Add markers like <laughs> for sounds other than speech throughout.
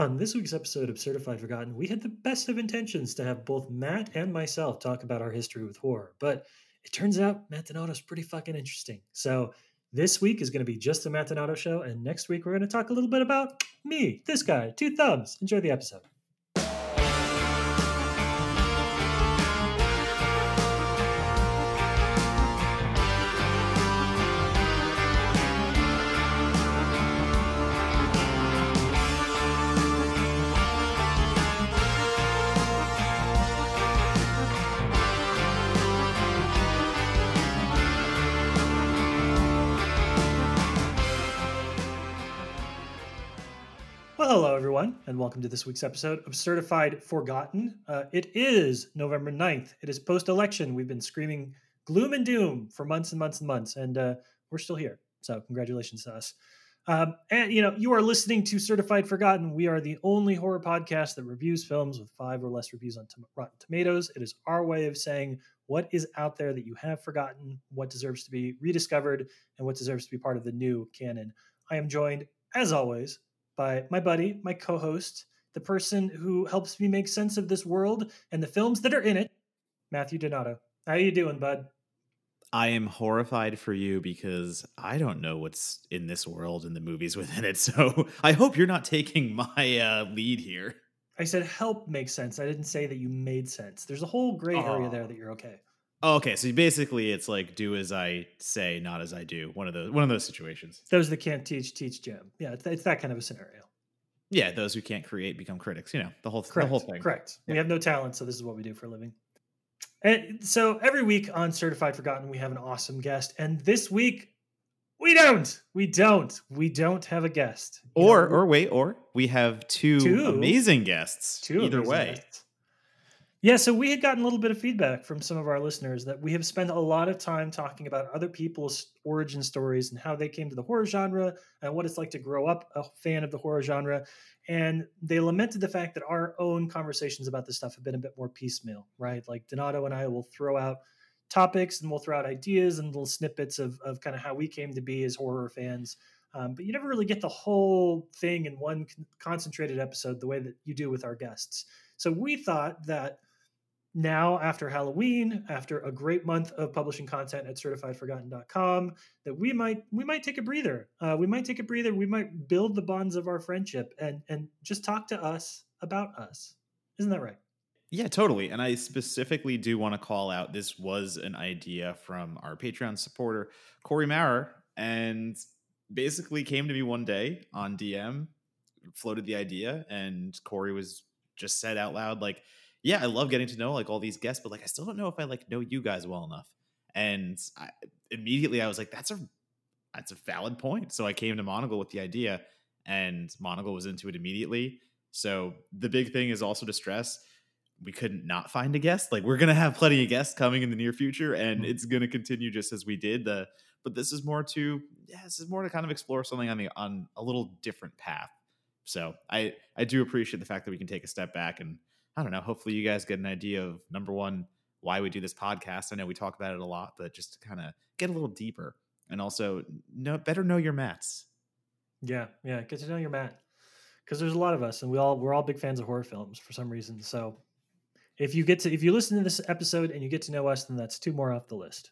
On this week's episode of Certified Forgotten, we had the best of intentions to have both Matt and myself talk about our history with horror, but it turns out Matt Donato's pretty fucking interesting. So this week is going to be just the Matt Donato show, and next week we're going to talk a little bit about me, this guy, two thumbs. Enjoy the episode. Everyone, and welcome to this week's episode of Certified Forgotten. Uh, it is November 9th. It is post election. We've been screaming gloom and doom for months and months and months, and uh, we're still here. So, congratulations to us. Um, and, you know, you are listening to Certified Forgotten. We are the only horror podcast that reviews films with five or less reviews on Rotten Tomatoes. It is our way of saying what is out there that you have forgotten, what deserves to be rediscovered, and what deserves to be part of the new canon. I am joined, as always, by my buddy, my co-host, the person who helps me make sense of this world and the films that are in it, Matthew Donato. How you doing, bud? I am horrified for you because I don't know what's in this world and the movies <laughs> within it. So I hope you're not taking my uh, lead here. I said help make sense. I didn't say that you made sense. There's a whole gray area there that you're okay. Oh, okay, so basically it's like do as I say, not as I do. One of those one of those situations. Those that can't teach, teach gym. Yeah, it's, it's that kind of a scenario. Yeah, those who can't create become critics. You know the whole Correct. the whole thing. Correct. We have no talent, so this is what we do for a living. And so every week on Certified Forgotten, we have an awesome guest, and this week we don't. We don't. We don't have a guest. You know, Or we're- or wait, or we have two, Two? amazing guests. Two Either way, guests. Yeah, so we had gotten a little bit of feedback from some of our listeners that we have spent a lot of time talking about other people's origin stories and how they came to the horror genre and what it's like to grow up a fan of the horror genre. And they lamented the fact that our own conversations about this stuff have been a bit more piecemeal, right? Like Donato and I will throw out topics and we'll throw out ideas and little snippets of, of kind of how we came to be as horror fans. Um, but you never really get the whole thing in one con- concentrated episode the way that you do with our guests. So we thought that now after Halloween, after a great month of publishing content at certifiedforgotten.com, that we might we might take a breather. Uh, we might take a breather. We might build the bonds of our friendship and and just talk to us about us. Isn't that right? Yeah, totally. And I specifically do want to call out this was an idea from our Patreon supporter, Corey Maurer, and basically came to me one day on DM, floated the idea, and Corey was just said out loud, like, yeah, I love getting to know like all these guests, but like I still don't know if I like know you guys well enough. And I, immediately I was like, that's a that's a valid point. So I came to Monagle with the idea, and Monagle was into it immediately. So the big thing is also to stress we couldn't not find a guest. Like we're gonna have plenty of guests coming in the near future, and Mhm. it's gonna continue just as we did. The but this is more to yeah, this is more to kind of explore something on the on a little different path. So I I do appreciate the fact that we can take a step back and I don't know. Hopefully, you guys get an idea of number one why we do this podcast. I know we talk about it a lot, but just to kind of get a little deeper and also know better know your mats. Yeah, yeah. Get to know your mat because there's a lot of us, and we all we're all big fans of horror films for some reason. So if you get to if you listen to this episode and you get to know us, then that's two more off the list.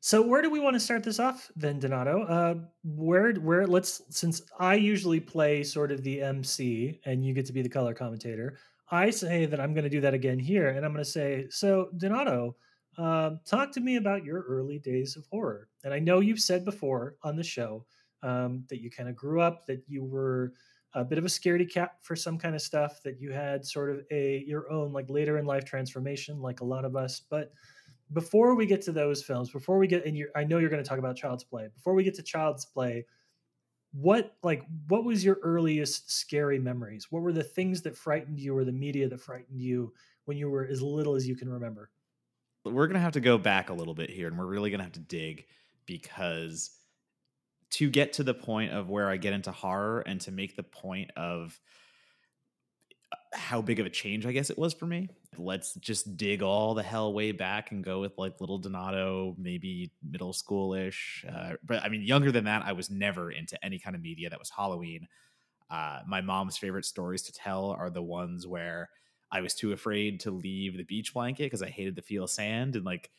So where do we want to start this off then, Donato? Uh, where where let's since I usually play sort of the MC and you get to be the color commentator. I say that I'm going to do that again here, and I'm going to say, so Donato, um, talk to me about your early days of horror. And I know you've said before on the show um, that you kind of grew up, that you were a bit of a scaredy cat for some kind of stuff, that you had sort of a your own like later in life transformation, like a lot of us. But before we get to those films, before we get your, I know you're going to talk about Child's Play. Before we get to Child's Play, what like what was your earliest scary memories? What were the things that frightened you, or the media that frightened you when you were as little as you can remember? we're gonna have to go back a little bit here and we're really gonna have to dig because to get to the point of where I get into horror and to make the point of how big of a change I guess it was for me. Let's just dig all the hell way back and go with like little Donato, maybe middle schoolish. Uh, but I mean, younger than that, I was never into any kind of media that was Halloween. Uh, my mom's favorite stories to tell are the ones where I was too afraid to leave the beach blanket because I hated the feel of sand and like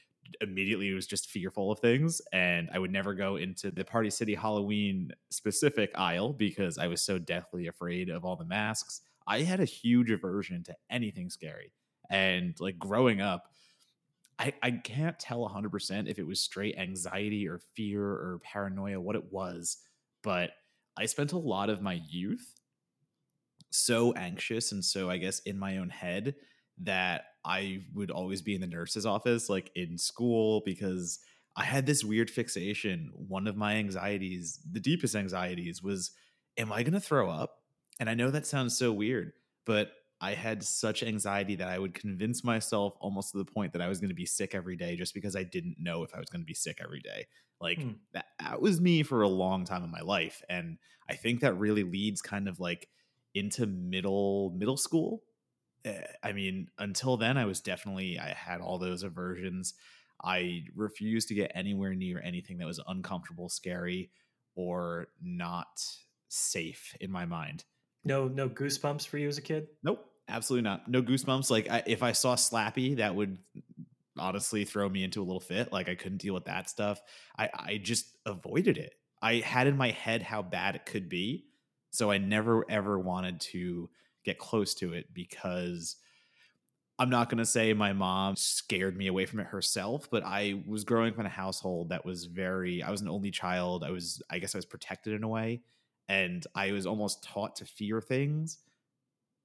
immediately was just fearful of things. And I would never go into the Party City Halloween specific aisle because I was so deathly afraid of all the masks. I had a huge aversion to anything scary. And like growing up, I, I can't tell 100% if it was straight anxiety or fear or paranoia, what it was, but I spent a lot of my youth so anxious and so, I guess, in my own head that I would always be in the nurse's office, like in school, because I had this weird fixation. One of my anxieties, the deepest anxieties, was Am I going to throw up? And I know that sounds so weird, but I had such anxiety that I would convince myself almost to the point that I was going to be sick every day just because I didn't know if I was going to be sick every day. Like hmm. that, that was me for a long time in my life. And I think that really leads kind of like into middle middle school. Eh, I mean, until then I was definitely I had all those aversions. I refused to get anywhere near anything that was uncomfortable, scary, or not safe in my mind. No, no goosebumps for you as a kid. Nope, absolutely not. No goosebumps. Like I, if I saw Slappy, that would honestly throw me into a little fit. Like I couldn't deal with that stuff. I, I just avoided it. I had in my head how bad it could be, so I never ever wanted to get close to it because I'm not going to say my mom scared me away from it herself, but I was growing up in a household that was very, I was an only child. I was, I guess I was protected in a way and I was almost taught to fear things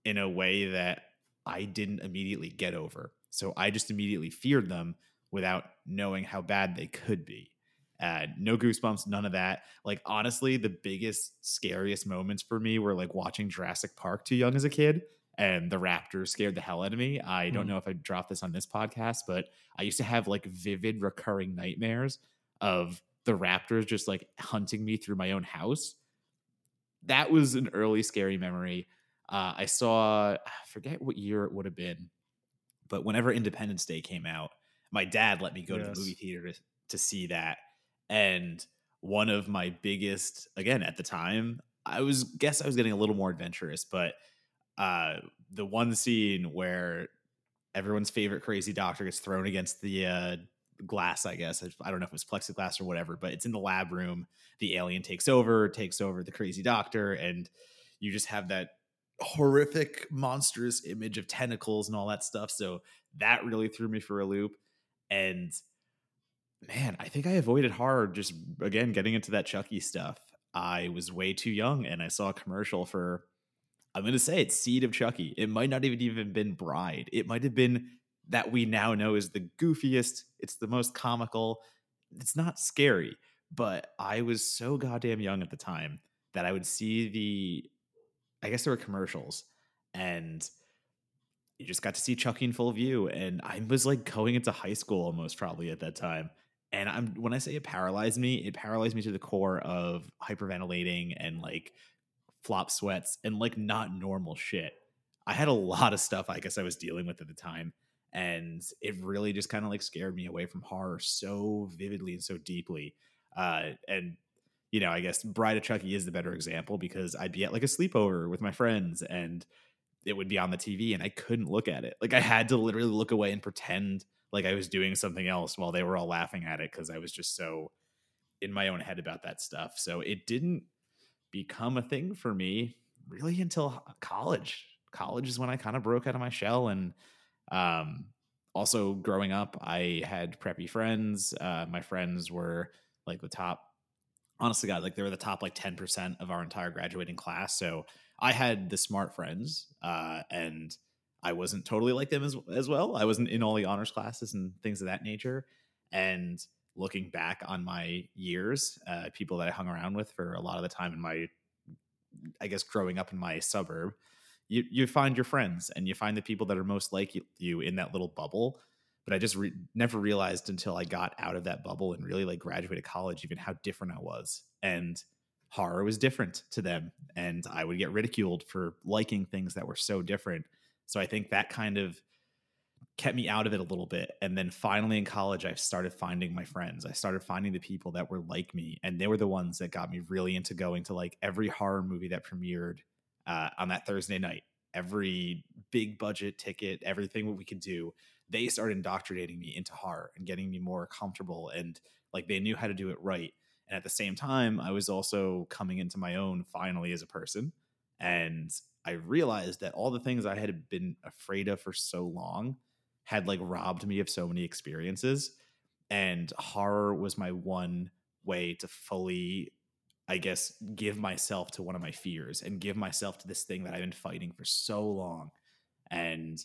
in a way that I didn't immediately get over. So I just immediately feared them without knowing how bad they could be. Uh, no goosebumps, none of that. Like honestly, the biggest, scariest moments for me were like watching Jurassic Park too young as a kid, and the raptors scared the hell out of me. I mm. don't know if I dropped this on this podcast, but I used to have like vivid, recurring nightmares of the raptors just like hunting me through my own house that was an early scary memory. Uh, I saw, I forget what year it would have been, but whenever Independence Day came out, my dad let me go yes. to the movie theater to, to see that. And one of my biggest, again, at the time, I was, guess I was getting a little more adventurous, but uh, the one scene where everyone's favorite crazy doctor gets thrown against the uh, glass, I guess. I don't know if it was plexiglass or whatever, but it's in the lab room. The alien takes over, takes over the crazy doctor, and you just have that horrific, monstrous image of tentacles and all that stuff. So that really threw me for a loop. And man, I think I avoided hard just again getting into that Chucky stuff. I was way too young and I saw a commercial for I'm gonna say it's Seed of Chucky. It might not even even been Bride. It might have been that we now know is the goofiest, it's the most comical. It's not scary, but I was so goddamn young at the time that I would see the I guess there were commercials and you just got to see Chucky in full view and I was like going into high school almost probably at that time. And I'm when I say it paralyzed me, it paralyzed me to the core of hyperventilating and like flop sweats and like not normal shit. I had a lot of stuff I guess I was dealing with at the time and it really just kind of like scared me away from horror so vividly and so deeply uh, and you know i guess bride of chucky is the better example because i'd be at like a sleepover with my friends and it would be on the tv and i couldn't look at it. Like i had to literally look away and pretend like i was doing something else while they were all laughing at it because i was just so in my own head about that stuff. So it didn't become a thing for me really until college. College is when i kind of broke out of my shell and um, also, growing up, I had preppy friends. Uh, my friends were like the top, honestly, God, like they were the top like 10% of our entire graduating class. So I had the smart friends, uh, and I wasn't totally like them as, as well. I wasn't in all the honors classes and things of that nature. And looking back on my years, uh, people that I hung around with for a lot of the time in my, I guess, growing up in my suburb, you you find your friends and you find the people that are most like you in that little bubble. But i just re- never realized until i got out of that bubble and really like graduated college even how different i was. And horror was different to them and i would get ridiculed for liking things that were so different. So i think that kind of kept me out of it a little bit. And then finally in college i started finding my friends. I started finding the people that were like me and they were the ones that got me really into going to like every horror movie that premiered uh, on that Thursday night. Every big budget ticket, everything what we could do, they started indoctrinating me into horror and getting me more comfortable and like they knew how to do it right. And at the same time, I was also coming into my own finally as a person. And I realized that all the things I had been afraid of for so long had like robbed me of so many experiences. And horror was my one way to fully, I guess, give myself to one of my fears and give myself to this thing that I've been fighting for so long. And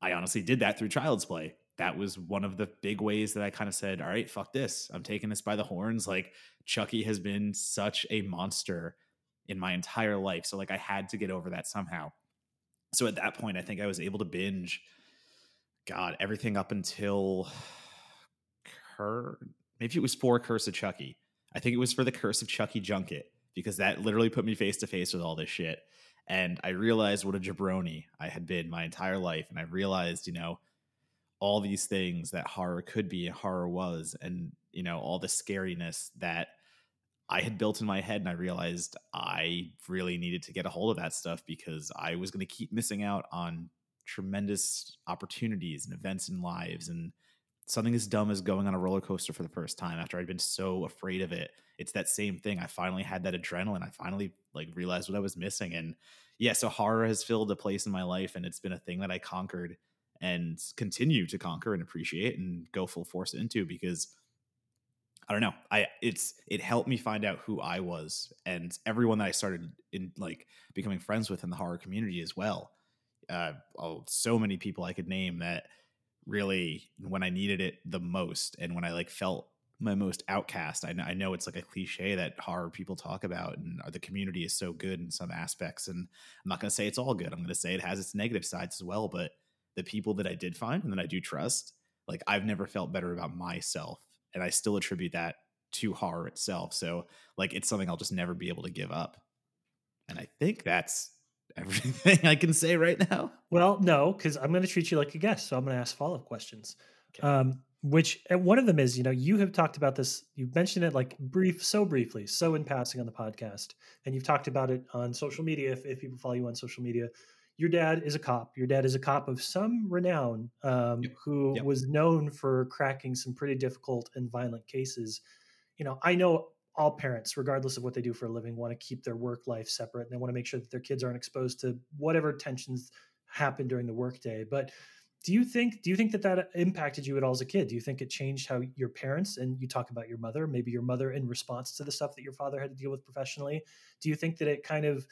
I honestly did that through Child's Play. That was one of the big ways that I kind of said, all right, fuck this. I'm taking this by the horns. Like, Chucky has been such a monster in my entire life. So, like, I had to get over that somehow. So at that point, I think I was able to binge, God, everything up until her. Maybe it was for Curse of Chucky. I think it was for the Curse of Chucky Junket because that literally put me face to face with all this shit. And I realized what a jabroni I had been my entire life. And I realized, you know, all these things that horror could be and horror was, and, you know, all the scariness that I had built in my head. And I realized I really needed to get a hold of that stuff because I was going to keep missing out on tremendous opportunities and events and lives and something as dumb as going on a roller coaster for the first time after I'd been so afraid of it. It's that same thing. I finally had that adrenaline. I finally like realized what I was missing. And yeah, so horror has filled a place in my life and it's been a thing that I conquered and continue to conquer and appreciate and go full force into because I don't know. I it's it helped me find out who I was and everyone that I started in like becoming friends with in the horror community as well. Uh, oh, so many people I could name that really when I needed it the most and when I like felt my most outcast. I, I know it's like a cliche that horror people talk about, and uh, the community is so good in some aspects. And I'm not going to say it's all good. I'm going to say it has its negative sides as well. But the people that I did find and that I do trust, like I've never felt better about myself, and I still attribute that to horror itself. So like it's something I'll just never be able to give up. And I think that's <laughs> everything I can say right now. Well, no, because I'm going to treat you like a guest, so I'm going to ask follow up questions. Okay. Um, which and one of them is, you know, you have talked about this. You've mentioned it like brief, so briefly, so in passing on the podcast, and you've talked about it on social media. If, if people follow you on social media, your dad is a cop. Your dad is a cop of some renown, um, yep. who yep. was known for cracking some pretty difficult and violent cases. You know, I know all parents, regardless of what they do for a living, want to keep their work life separate and they want to make sure that their kids aren't exposed to whatever tensions happen during the workday. But do you think do you think that that impacted you at all as a kid? Do you think it changed how your parents and you talk about your mother, maybe your mother in response to the stuff that your father had to deal with professionally? Do you think that it kind of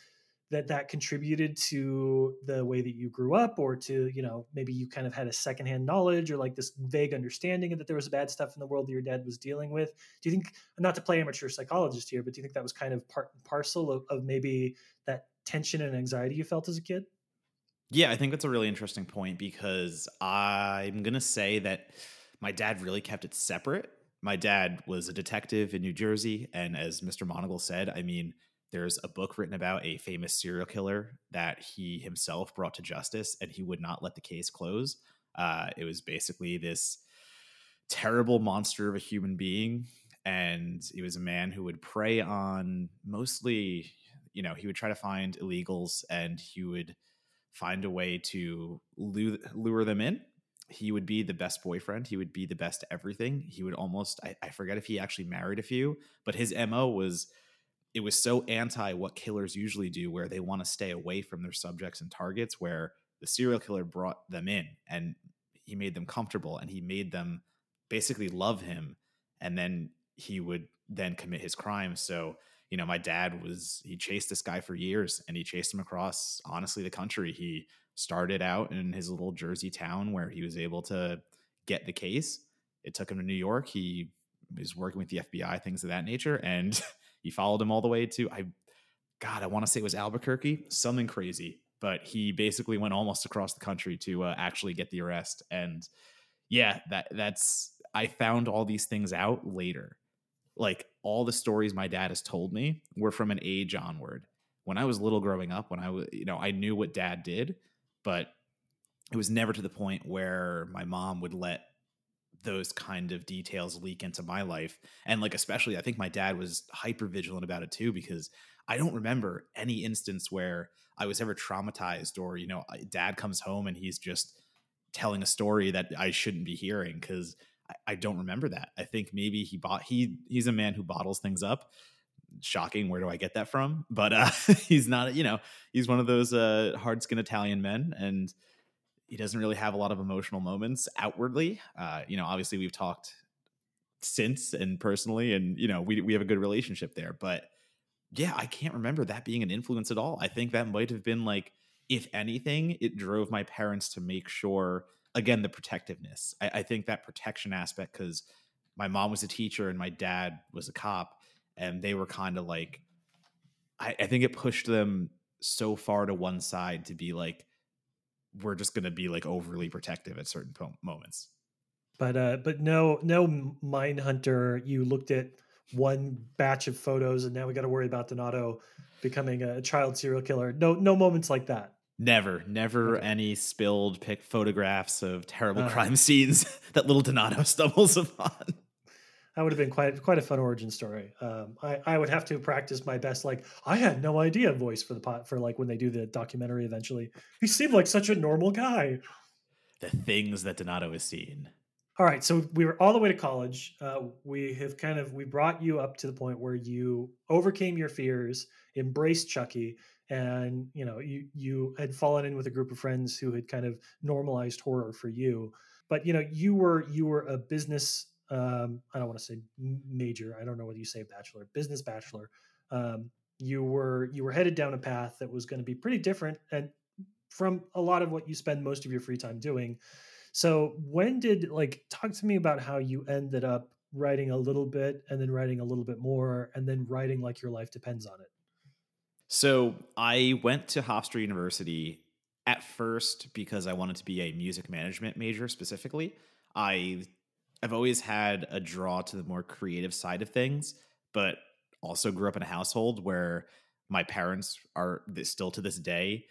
that that contributed to the way that you grew up or to you know maybe you kind of had a secondhand knowledge or like this vague understanding that there was bad stuff in the world that your dad was dealing with? Do you think not to play amateur psychologist here but do you think that was kind of part and parcel of, of maybe that tension and anxiety you felt as a kid? Yeah i think that's a really interesting point because i'm going to say that my dad really kept it separate. My dad was a detective in new jersey and as mr monagle said i mean there's a book written about a famous serial killer that he himself brought to justice, and he would not let the case close. Uh, it was basically this terrible monster of a human being, and he was a man who would prey on mostly, you know, he would try to find illegals, and he would find a way to lure, them in he would be the best boyfriend. He would be the best everything. He would almost, I, I, forget if he actually married a few, but his MO was it was so anti what killers usually do, where they want to stay away from their subjects and targets, where the serial killer brought them in and he made them comfortable and he made them basically love him. And then he would then commit his crime So, you know, my dad was, he chased this guy for years and he chased him across, honestly, the country. He started out in his little Jersey town where he was able to get the case. It took him to New York. He was working with the FBI, things of that nature. And <laughs> He followed him all the way to I God, I want to say it was Albuquerque, something crazy. But he basically went almost across the country to uh, actually get the arrest. And yeah, that that's I found all these things out later. Like all the stories my dad has told me were from an age onward. When I was little growing up, when I was, you know, I knew what dad did, but it was never to the point where my mom would let those kind of details leak into my life and like especially i think my dad was hyper vigilant about it too because I don't remember any instance where I was ever traumatized or, you know, dad comes home and he's just telling a story that I shouldn't be hearing because I, I, don't remember that. I think maybe he bought he he's a man who bottles things up. Shocking, where do I get that from? But uh <laughs> he's not, you know, he's one of those uh hard skinned Italian men and he doesn't really have a lot of emotional moments outwardly. Uh, you know, obviously we've talked since and personally, and you know, we we have a good relationship there. But yeah, I can't remember that being an influence at all. I think that might have been like, if anything, it drove my parents to make sure again the protectiveness. I, I think that protection aspect because my mom was a teacher and my dad was a cop, and they were kind of like, I, I think it pushed them so far to one side to be like, we're just going to be like overly protective at certain po- moments but uh, but no no Mindhunter. You looked at one batch of photos, and now we got to worry about Donato becoming a child serial killer. No no moments like that. Never, never okay. any spilled pick photographs of terrible uh, crime scenes <laughs> that little Donato <laughs> stumbles upon. That would have been quite quite a fun origin story. Um, I I would have to practice my best. Like I had no idea voice for the pot for like when they do the documentary. Eventually, he seemed like such a normal guy. The things that Donato has seen. All right, so we were all the way to college. Uh, we have kind of we brought you up to the point where you overcame your fears, embraced Chucky, and you know you you had fallen in with a group of friends who had kind of normalized horror for you. But you know you were you were a business. Um, I don't want to say major. I don't know whether you say bachelor, business bachelor. Um, you were you were headed down a path that was going to be pretty different and from a lot of what you spend most of your free time doing so when did like talk to me about how you ended up writing a little bit and then writing a little bit more and then writing like your life depends on it? So I went to Hofstra University at first because I wanted to be a music management major specifically. I I've always had a draw to the more creative side of things, but also grew up in a household where my parents are still to this day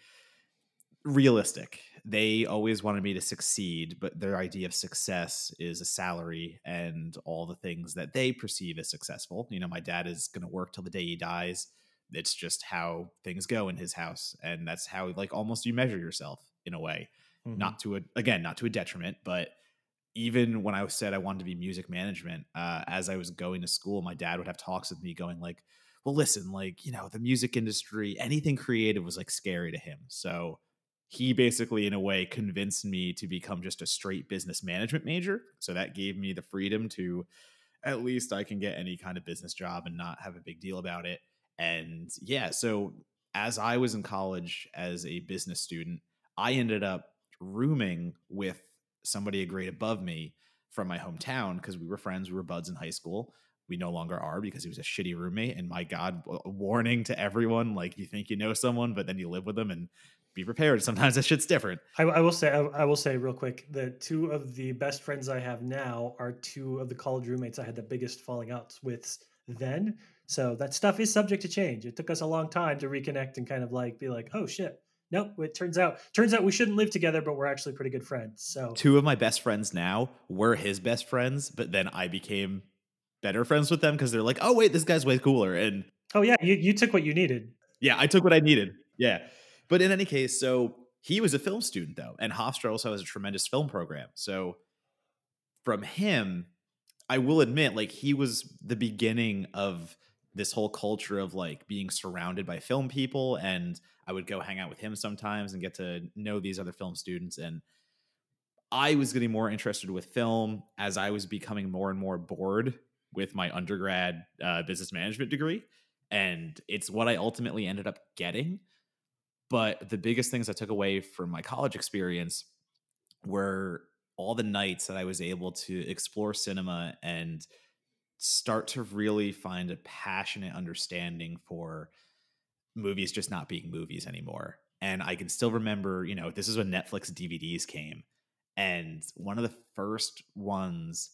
realistic. They always wanted me to succeed, but their idea of success is a salary and all the things that they perceive as successful. You know, my dad is going to work till the day he dies. It's just how things go in his house, and that's how like almost you measure yourself in a way. Mm-hmm. Not to a again, not to a detriment, but even when I said I wanted to be music management, uh, as I was going to school, my dad would have talks with me, going like, "Well, listen, like you know, the music industry, anything creative was like scary to him." So he basically in a way convinced me to become just a straight business management major so that gave me the freedom to at least i can get any kind of business job and not have a big deal about it and yeah so as i was in college as a business student i ended up rooming with somebody a grade above me from my hometown because we were friends we were buds in high school we no longer are because he was a shitty roommate and my god warning to everyone like you think you know someone but then you live with them and be prepared. Sometimes that shit's different. I, I will say, I, I, will say real quick that two of the best friends I have now are two of the college roommates I had the biggest falling outs with then. So that stuff is subject to change. It took us a long time to reconnect and kind of like be like, oh shit. Nope. It turns out turns out we shouldn't live together, but we're actually pretty good friends. So two of my best friends now were his best friends, but then I became better friends with them because they're like, oh wait, this guy's way cooler. And oh yeah, you, you took what you needed. Yeah, I took what I needed. Yeah. But in any case, so he was a film student though, and Hofstra also has a tremendous film program. So from him, I will admit, like he was the beginning of this whole culture of like being surrounded by film people, and I would go hang out with him sometimes and get to know these other film students and. I was getting more interested with film as I was becoming more and more bored with my undergrad uh, business management degree. And it's what I ultimately ended up getting. But the biggest things I took away from my college experience were all the nights that I was able to explore cinema and start to really find a passionate understanding for movies just not being movies anymore. And I can still remember, you know, this is when Netflix DVDs came. And one of the first ones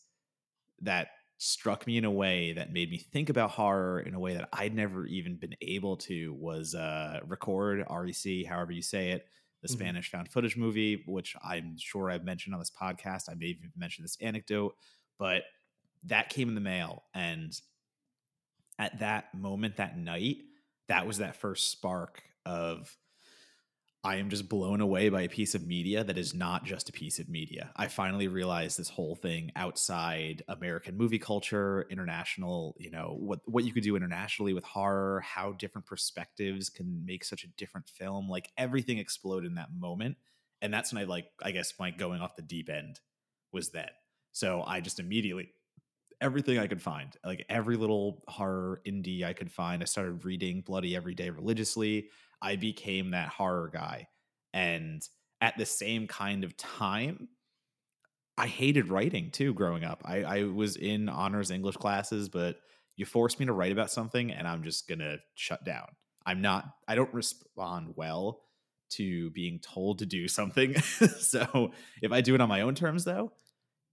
that struck me in a way that made me think about horror in a way that I'd never even been able to was uh, record REC, however you say it, the mm-hmm. Spanish found footage movie, which I'm sure I've mentioned on this podcast. I may even mention this anecdote, but that came in the mail. And at that moment, that night, that was that first spark of I am just blown away by a piece of media that is not just a piece of media. I finally realized this whole thing outside American movie culture, international, you know, what what you could do internationally with horror, how different perspectives can make such a different film. Like everything exploded in that moment. And that's when I like I guess my going off the deep end was then. So I just immediately everything I could find, like every little horror indie I could find. I started reading Bloody every day religiously. I became that horror guy. And at the same kind of time, I hated writing too growing up. I, I was in honors English classes, but you force me to write about something and I'm just going to shut down. I'm not, I don't respond well to being told to do something. <laughs> so if I do it on my own terms, though,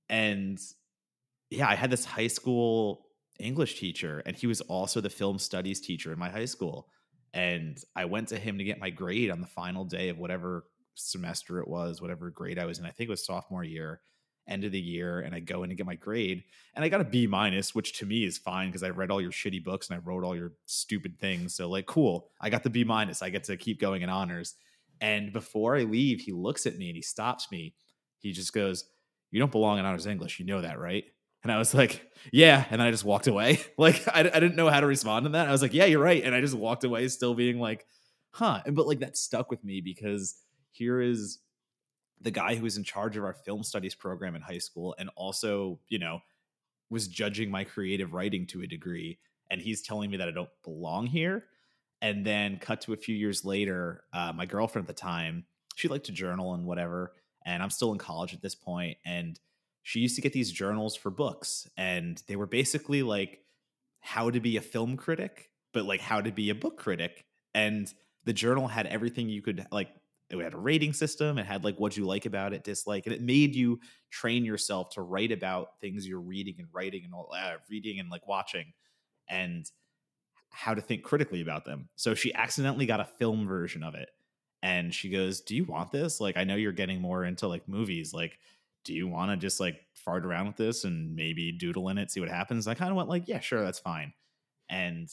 and yeah, I had this high school English teacher, and he was also the film studies teacher in my high school. And I went to him to get my grade on the final day of whatever semester it was, whatever grade I was in. I think it was sophomore year, end of the year. And I go in to get my grade, and I got a B minus, which to me is fine because I read all your shitty books and I wrote all your stupid things. So, like, cool. I got the B minus. I get to keep going in honors. And before I leave, he looks at me and he stops me. He just goes, You don't belong in honors English. You know that, right? And I was like, yeah. And then I just walked away. <laughs> Like, I, I didn't know how to respond to that. I was like, yeah, you're right. And I just walked away, still being like, huh. And, but like, that stuck with me because here is the guy who was in charge of our film studies program in high school and also, you know, was judging my creative writing to a degree. And he's telling me that I don't belong here. And then, cut to a few years later, uh, my girlfriend at the time, she liked to journal and whatever. And I'm still in college at this point, And she used to get these journals for books and they were basically like how to be a film critic but like how to be a book critic and the journal had everything you could like it had a rating system it had like what you like about it dislike and it made you train yourself to write about things you're reading and writing and all uh, reading and like watching and how to think critically about them. So she accidentally got a film version of it and she goes do you want this? Like i know you're getting more into like movies like do you want to just like fart around with this and maybe doodle in it, see what happens? I kind of went like, yeah, sure, that's fine. And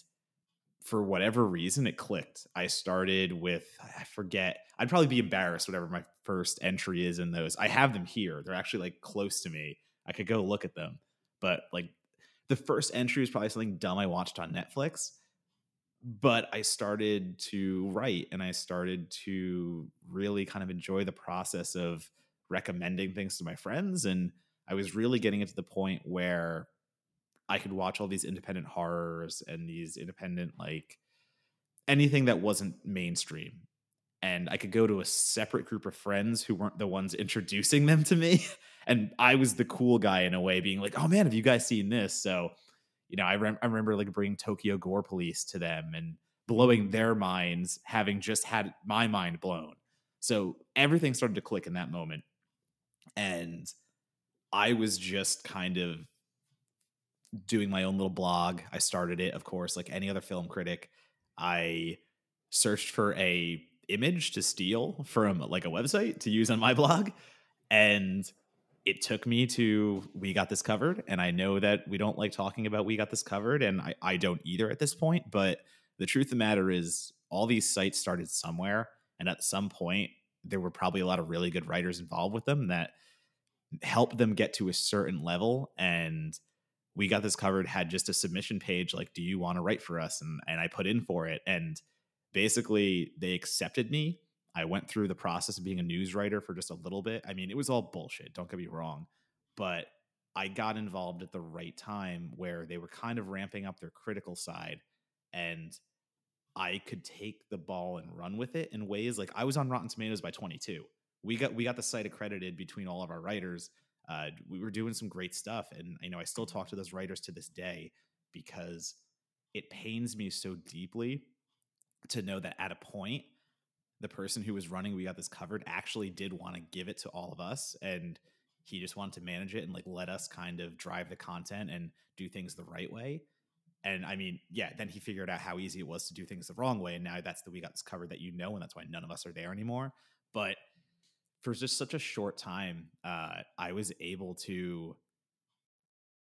for whatever reason, it clicked. I started with, I forget, I'd probably be embarrassed whatever my first entry is in those. I have them here. They're actually like close to me. I could go look at them. But like the first entry was probably something dumb I watched on Netflix. But I started to write and I started to really kind of enjoy the process of recommending things to my friends and I was really getting it to the point where I could watch all these independent horrors and these independent like anything that wasn't mainstream. And I could go to a separate group of friends who weren't the ones introducing them to me. <laughs> And I was the cool guy in a way being like oh man have you guys seen this? So you know I, rem- I remember like bringing Tokyo Gore Police to them and blowing their minds having just had my mind blown. So everything started to click in that moment and I was just kind of doing my own little blog. I started it, of course, like any other film critic. I searched for a image to steal from like a website to use on my <laughs> blog and it took me to we got this covered and i know that we don't like talking about we got this covered and i, I don't either at this point but the truth of the matter is all these sites started somewhere and at some point there were probably a lot of really good writers involved with them that helped them get to a certain level and we got this covered had just a submission page like do you want to write for us? And and I put in for it and basically they accepted me. I went through the process of being a news writer for just a little bit. I mean it was all bullshit don't get me wrong but I got involved at the right time where they were kind of ramping up their critical side and I could take the ball and run with it in ways like I was on Rotten Tomatoes by 22 we got we got the site accredited between all of our writers. Uh, we were doing some great stuff, and you know I still talk to those writers to this day because it pains me so deeply to know that at a point the person who was running we got this covered actually did want to give it to all of us and he just wanted to manage it and like let us kind of drive the content and do things the right way and i mean yeah then he figured out how easy it was to do things the wrong way and now that's the we got this covered that you know and that's why none of us are there anymore but for just such a short time, uh, I was able to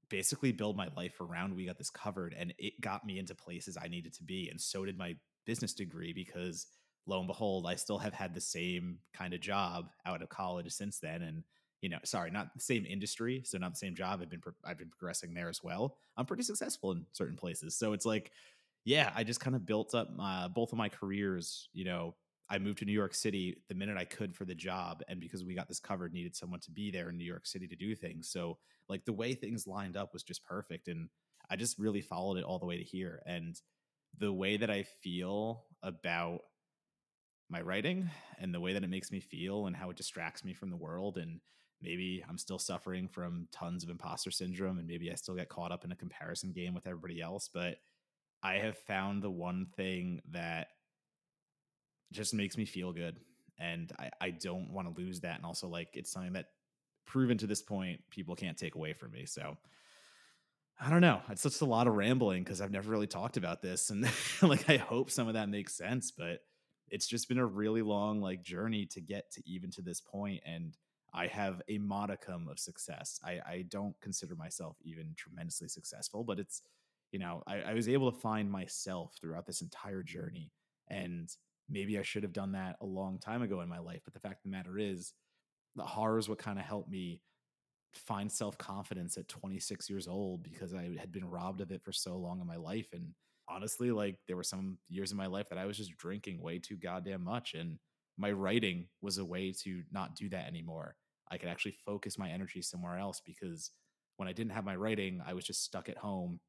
basically build my life around we got this covered and it got me into places I needed to be. And so did my business degree because lo and behold, I still have had the same kind of job out of college since then. And you know, sorry, not the same industry, so not the same job. I've been I've been progressing there as well. I'm pretty successful in certain places, so it's like, yeah, I just kind of built up my, both of my careers. You know, I moved to New York City the minute I could for the job, and because we got this covered, needed someone to be there in New York City to do things. So like the way things lined up was just perfect, and I just really followed it all the way to here. And the way that I feel about my writing and the way that it makes me feel and how it distracts me from the world and maybe I'm still suffering from tons of imposter syndrome and maybe I still get caught up in a comparison game with everybody else, but I have found the one thing that just makes me feel good. And I, I don't want to lose that. And also, like, it's something that proven to this point, people can't take away from me. So I don't know. It's just a lot of rambling because I've never really talked about this. And <laughs> like, I hope some of that makes sense, but it's just been a really long, like, journey to get to even to this point. And I have a modicum of success. I, I don't consider myself even tremendously successful, but it's, you know, I, I was able to find myself throughout this entire journey. And maybe I should have done that a long time ago in my life. But the fact of the matter is, the horror is what kind of helped me find self confidence at 26 years old because I had been robbed of it for so long in my life. And honestly, like there were some years in my life that I was just drinking way too goddamn much. And my writing was a way to not do that anymore. I could actually focus my energy somewhere else because when I didn't have my writing, I was just stuck at home,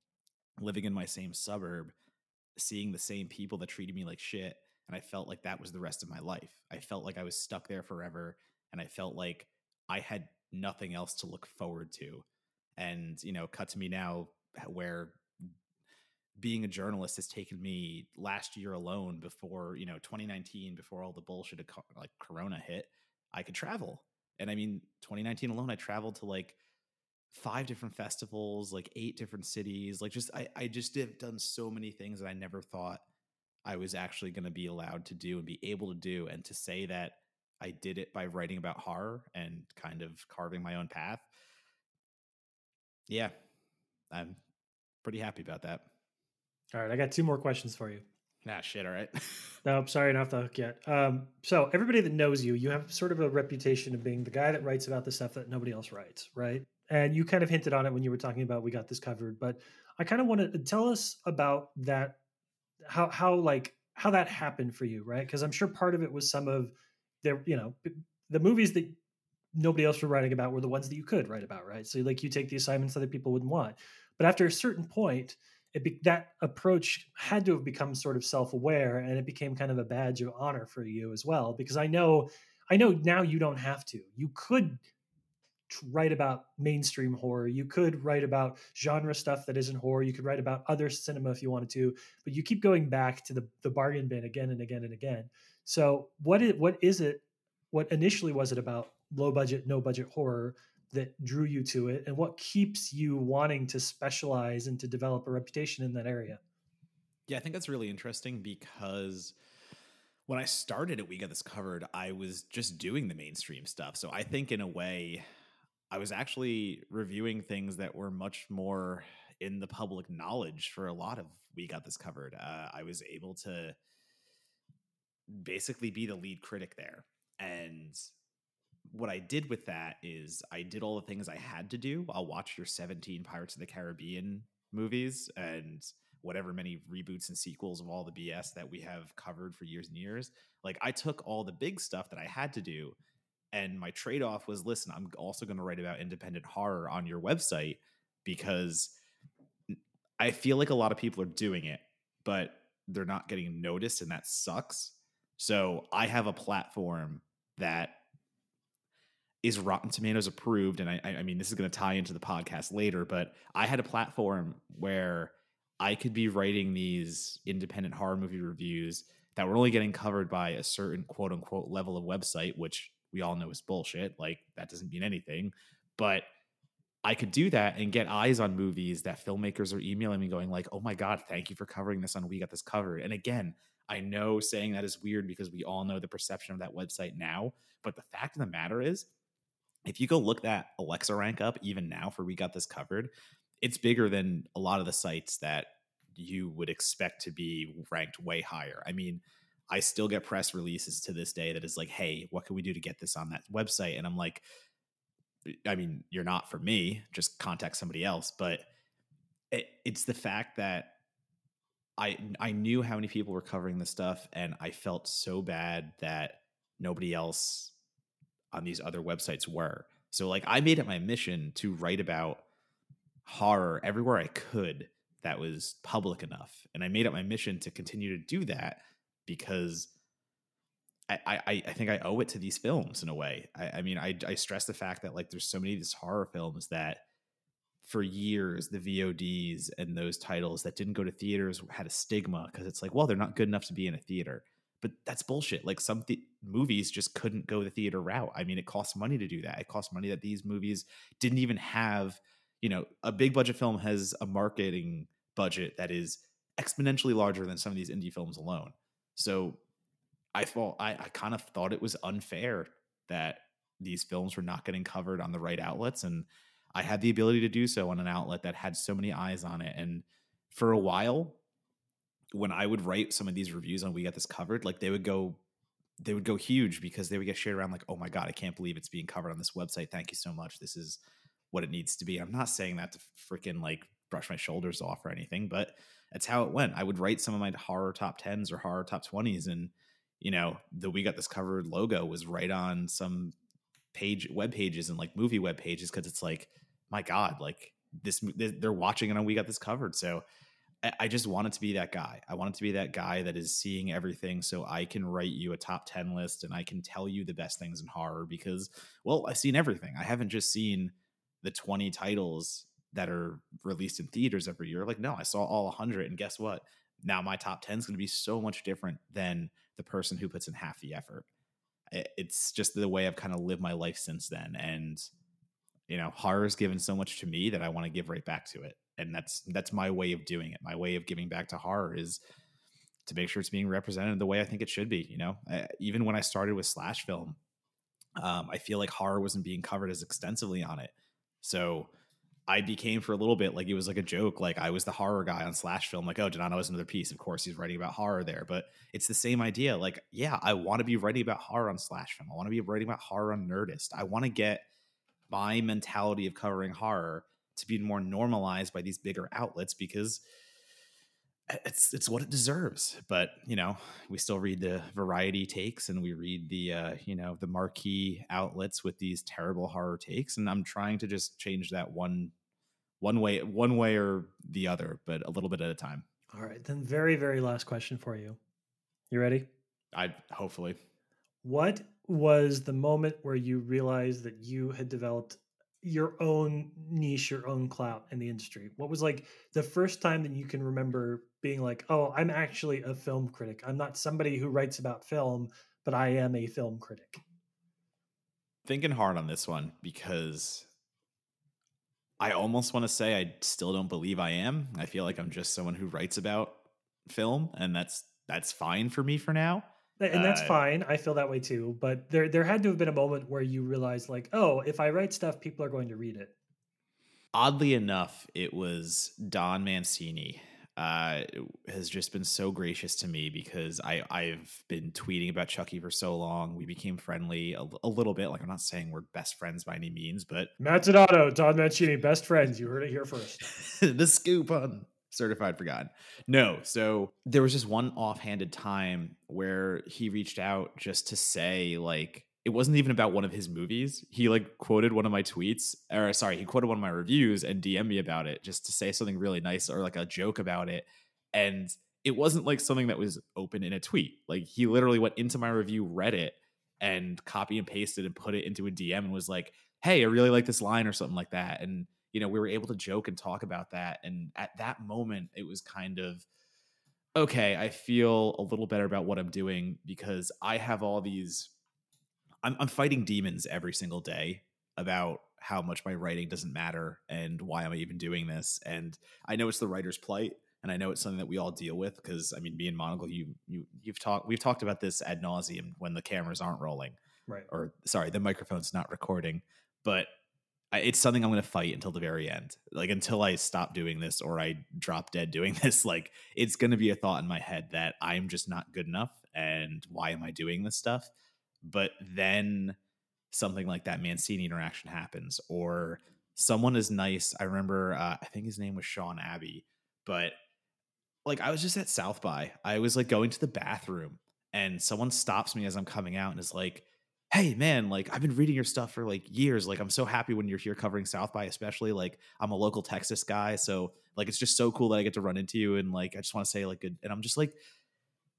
living in my same suburb, seeing the same people that treated me like shit and I felt like that was the rest of my life. I felt like I was stuck there forever and I felt like I had nothing else to look forward to. And, you know, cut to me now where being a journalist has taken me last year alone before, you know, 2019 before all the bullshit of like corona hit, I could travel. And I mean, 2019 alone I traveled to like five different festivals, like eight different cities. Like just I I just have done so many things that I never thought I was actually going to be allowed to do and be able to do. And to say that I did it by writing about horror and kind of carving my own path. Yeah, I'm pretty happy about that. All right, I got two more questions for you. Nah, shit. All right. <laughs> no, I'm sorry, not the hook yet. Um, so everybody that knows you, you have sort of a reputation of being the guy that writes about the stuff that nobody else writes, right? And you kind of hinted on it when you were talking about we got this covered, but I kind of want to tell us about that how how like how that happened for you, right? Because I'm sure part of it was some of the you know the movies that nobody else was writing about were the ones that you could write about, right? So like you take the assignments other people wouldn't want, but after a certain point, it be, that approach had to have become sort of self-aware, and it became kind of a badge of honor for you as well. Because I know, I know now you don't have to. You could write about mainstream horror. You could write about genre stuff that isn't horror. You could write about other cinema if you wanted to, but you keep going back to the, the bargain bin again and again and again. So what is, what is it? What initially was it about low budget, no budget horror that drew you to it? And what keeps you wanting to specialize and to develop a reputation in that area? Yeah, I think that's really interesting because when I started it, we got this covered. I was just doing the mainstream stuff. So I think in a way, I was actually reviewing things that were much more in the public knowledge for a lot of we got this covered. Uh, I was able to basically be the lead critic there. And what I did with that is I did all the things I had to do. I'll watch your 17 Pirates of the Caribbean movies and whatever many reboots and sequels of all the BS that we have covered for years and years. Like I took all the big stuff that I had to do and my trade off was listen, I'm also going to write about independent horror on your website because I feel like a lot of people are doing it, but they're not getting noticed, and that sucks. So I have a platform that is Rotten Tomatoes approved, and I, I mean this is going to tie into the podcast later, but I had a platform where I could be writing these independent horror movie reviews that were only getting covered by a certain quote unquote level of website, which we all know is bullshit. Like that doesn't mean anything. But I could do that and get eyes on movies that filmmakers are emailing me going like, "Oh my god, thank you for covering this on We Got This Covered." And again, I know saying that is weird because we all know the perception of that website now, but the fact of the matter is if you go look that Alexa rank up even now for We Got This Covered, it's bigger than a lot of the sites that you would expect to be ranked way higher. I mean, I still get press releases to this day that is like, "Hey, what can we do to get this on that website?" And I'm like, I mean, you're not for me. Just contact somebody else. But it, it's the fact that I I knew how many people were covering this stuff, and I felt so bad that nobody else on these other websites were. So like I made it my mission to write about horror everywhere I could that was public enough. And I made it my mission to continue to do that because I, I, I think I owe it to these films in a way. I, I mean, I, I stress the fact that like there's so many of these horror films that for years the VODs and those titles that didn't go to theaters had a stigma because it's like, well, they're not good enough to be in a theater. But that's bullshit. Like some th- movies just couldn't go the theater route. I mean, it costs money to do that. It costs money that these movies didn't even have. You know, a big budget film has a marketing budget that is exponentially larger than some of these indie films alone. So I thought I, I kind of thought it was unfair that these films were not getting covered on the right outlets and I had the ability to do so on an outlet that had so many eyes on it and for a while when I would write some of these reviews on we got this covered like they would go they would go huge because they would get shared around like oh my god I can't believe it's being covered on this website. Thank you so much. This is what it needs to be. I'm not saying that to freaking like brush my shoulders off or anything but that's how it went. I would write some of my horror top 10s or horror top 20s and you know, the We Got This Covered logo was right on some page web pages and like movie web pages because it's like, my God, like this, they're watching it on We Got This Covered. So I just wanted to be that guy. I wanted to be that guy that is seeing everything so I can write you a top 10 list and I can tell you the best things in horror because, well, I've seen everything. I haven't just seen the 20 titles that are released in theaters every year. Like, no, I saw all 100. And guess what? Now my top 10 is going to be so much different than the person who puts in half the effort. It's just the way I've kind of lived my life since then. And, you know, horror has given so much to me that I want to give right back to it. And that's that's my way of doing it. My way of giving back to horror is to make sure it's being represented the way I think it should be. You know, I, even when I started with slash film, um, I feel like horror wasn't being covered as extensively on it. So I became for a little bit like it was like a joke. Like I was the horror guy on Slash Film. Like, oh, Donato has another piece. Of course, he's writing about horror there. But it's the same idea. Like, yeah, I want to be writing about horror on Slash Film. I want to be writing about horror on Nerdist. I want to get my mentality of covering horror to be more normalized by these bigger outlets because it's it's what it deserves. But you know, we still read the variety takes and we read the uh, you know the marquee outlets with these terrible horror takes. And I'm trying to just change that one one way one way or the other, but a little bit at a time. All right, then very very last question for you. You ready? I hopefully. What was the moment where you realized that you had developed your own niche, your own clout in the industry? What was like the first time that you can remember being like, "Oh, I'm actually a film critic. I'm not somebody who writes about film, but I am a film critic." Thinking hard on this one because I almost want to say I still don't believe I am. I feel like I'm just someone who writes about film, and that's that's fine for me for now. And that's uh, fine. I feel that way too. But there there had to have been a moment where you realized, like, oh, if I write stuff, people are going to read it. Oddly enough, it was Don Mancini uh, has just been so gracious to me because I I've been tweeting about Chucky for so long. We became friendly a, a little bit. Like I'm not saying we're best friends by any means, but Matt Donato, Don Mancini, best friends. You heard it here first. <laughs> the scoop on certified forgotten. No, so there was just one offhanded time where he reached out just to say like it wasn't even about one of his movies. He like quoted one of my tweets, or sorry, he quoted one of my reviews and DM me about it just to say something really nice or like a joke about it. And it wasn't like something that was open in a tweet. Like he literally went into my review, read it, and copy and pasted and put it into a DM and was like, "Hey, I really like this line" or something like that. And you know, we were able to joke and talk about that. And at that moment, it was kind of okay. I feel a little better about what I'm doing because I have all these I'm, I'm fighting demons every single day about how much my writing doesn't matter and why am I even doing this. And I know it's the writer's plight, and I know it's something that we all deal with because I mean, me and Monagle, you you you've talked we've talked about this ad nauseum when the cameras aren't rolling, right? Or sorry, the microphone's not recording. But It's something I'm going to fight until the very end. Like until I stop doing this or I drop dead doing <laughs> this, like it's going to be a thought in my head that I'm just not good enough and why am I doing this stuff? But then something like that Mancini interaction happens or someone is nice. I remember uh, I think his name was Sean Abbey, but like I was just at South by. I was like going to the bathroom and someone stops me as I'm coming out and is like, hey man like i've been reading your stuff for like years like i'm so happy when you're here covering south by especially like i'm a local texas guy so like it's just so cool that i get to run into you and like i just want to say like good and i'm just like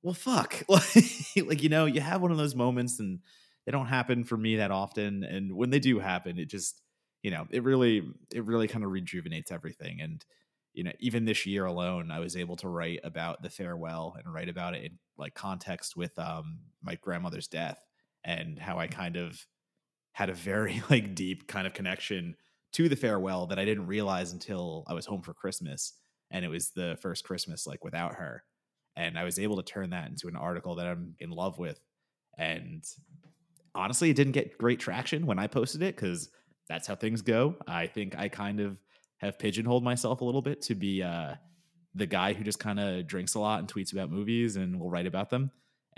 well fuck. <laughs> Like you know you have one of those moments and they don't happen for me that often and when they do happen it just you know it really it really kind of rejuvenates everything and you know even this year alone i was able to write about the farewell and write about it in like context with um my grandmother's death and how I kind of had a very <laughs> like deep kind of connection to the farewell that I didn't realize until I was home for Christmas and it was the first Christmas like without her and I was able to turn that into an article that I'm in love with and honestly it didn't get great traction when I posted it cuz that's how things go. I think I kind of have pigeonholed myself a little bit to be uh the guy who just kind of drinks a lot and tweets about movies and will write about them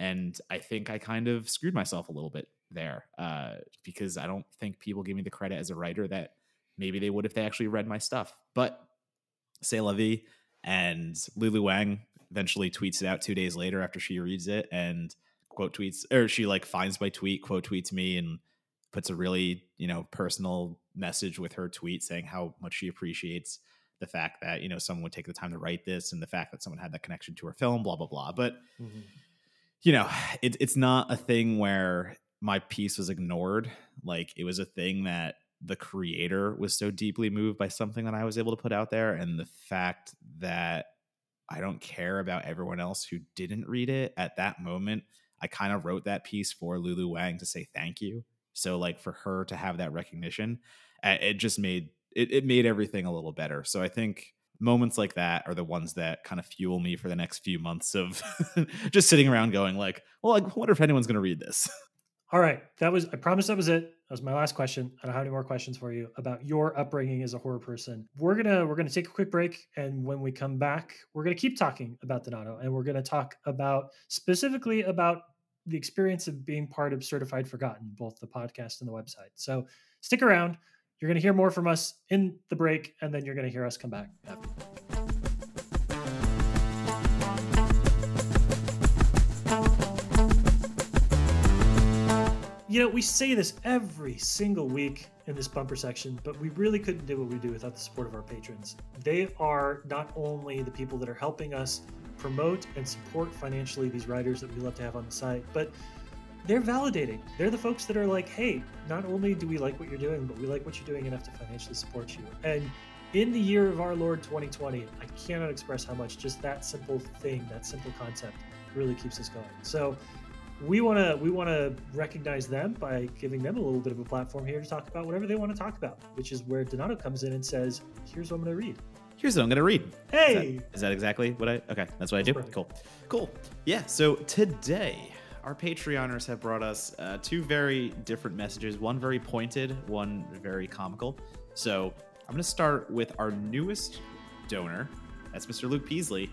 and I think I kind of screwed myself a little bit there uh, because I don't think people give me the credit as a writer that maybe they would if they actually read my stuff. But say vie, and Lulu Wang eventually tweets it out two days later after she reads it and quote tweets or she like finds my tweet, quote tweets me and puts a really you know personal message with her tweet saying how much she appreciates the fact that you know someone would take the time to write this and the fact that someone had that connection to her film blah blah blah but mm-hmm you know, it, it's not a thing where my piece was ignored. Like it was a thing that the creator was so deeply moved by something that I was able to put out there. And the fact that I don't care about everyone else who didn't read it at that moment, I kind of wrote that piece for Lulu Wang to say thank you. So, like, for her to have that recognition, uh, it just made it, it made everything a little better. So, I think moments like that are the ones that kind of fuel me for the next few months of <laughs> just sitting around going like, well, I wonder if anyone's going to read this. <laughs> All right, that was I promised that was it. That was my last question. I don't have any more questions for you about your upbringing as a horror person. We're gonna we're gonna take a quick break, and when we come back, we're gonna keep talking about Donato, and we're gonna talk about specifically about the experience of being part of Certified Forgotten, both the podcast and the website. So stick around. You're going to hear more from us in the break, and then you're going to hear us come back after. You know, we say this every single week in this bumper section, but we really couldn't do what we do without the support of our patrons. They are not only the people that are helping us promote and support financially these writers that we love to have on the site, but they're validating. They're the folks that are like, hey, not only do we like what you're doing, but we like what you're doing enough to financially support you. And in the year of our Lord 2020, I cannot express how much just that simple thing, that simple concept, really keeps us going. So we want to we want to recognize them by giving them a little bit of a platform here to talk about whatever they want to talk about, which is where Donato comes in and says, "Here's what I'm going to read." Here's what I'm going to read. Hey, is that, is that exactly what I? Okay, that's what that's I do. Perfect. Cool, cool. Yeah. So today our Patreoners have brought us uh, two very different messages. One very pointed, one very comical. So I'm going to start with our newest donor. That's Mr. Luke Peasley.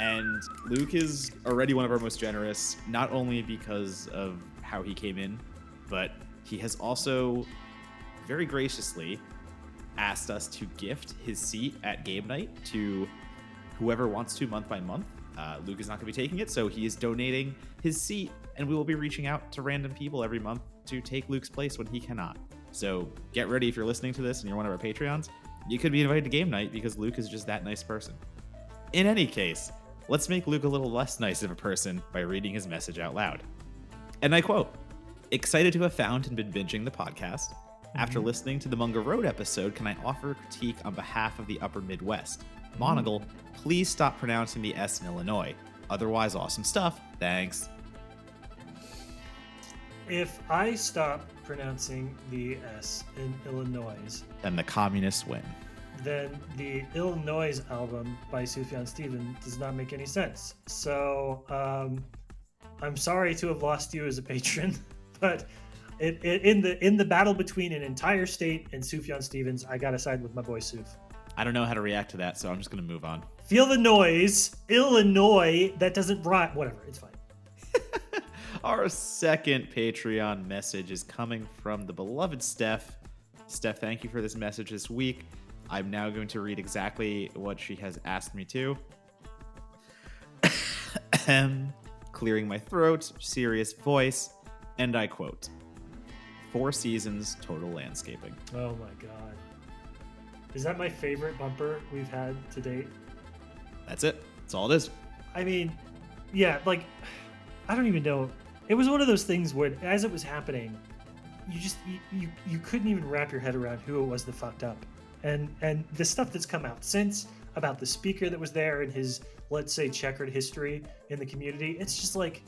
And Luke is already one of our most generous, not only because of how he came in, but he has also very graciously asked us to gift his seat at game night to whoever wants to month by month. Uh, Luke is not going to be taking it, so he is donating his seat, and we will be reaching out to random people every month to take Luke's place when he cannot. So get ready if you're listening to this and you're one of our Patreons. You could be invited to game night because Luke is just that nice person. In any case, let's make Luke a little less nice of a person by reading his message out loud. And I quote Excited to have found and been binging the podcast. After mm-hmm. listening to the Munger Road episode, can I offer a critique on behalf of the Upper Midwest? Monagle, please stop pronouncing the S in Illinois. Otherwise, awesome stuff. Thanks. If I stop pronouncing the S in Illinois, then the communists win. Then the Illinois album by Sufjan Stevens does not make any sense. So um, I'm sorry to have lost you as a patron, <laughs> but it, it, in the in the battle between an entire state and Sufjan Stevens, I gotta side with my boy Suf. I don't know how to react to that, so I'm just gonna move on. Feel the noise, Illinois. That doesn't rhyme. Whatever, it's fine. <laughs> Our second Patreon message is coming from the beloved Steph. Steph, thank you for this message this week. I'm now going to read exactly what she has asked me to. <coughs> Clearing my throat, serious voice, and I quote Four seasons total landscaping. Oh my god. Is that my favorite bumper we've had to date? That's it. That's all it is. I mean, yeah, like I don't even know. It was one of those things where, as it was happening, you just you, you you couldn't even wrap your head around who it was that fucked up, and and the stuff that's come out since about the speaker that was there and his let's say checkered history in the community. It's just like,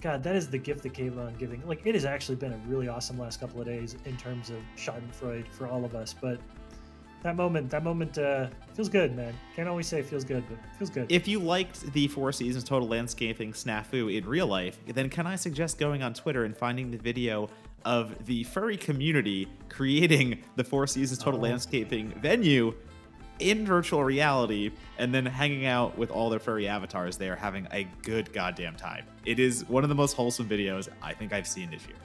God, that is the gift that came on giving. Like it has actually been a really awesome last couple of days in terms of Schadenfreude for all of us, but that moment, that moment uh, feels good, man. Can't always say it feels good, but feels good. If you liked the Four Seasons Total Landscaping snafu in real life, then can I suggest going on Twitter and finding the video of the furry community creating the Four Seasons Total Oh. Landscaping venue in virtual reality and then hanging out with all their furry avatars there having a good goddamn time. It is one of the most wholesome videos I think I've seen this year.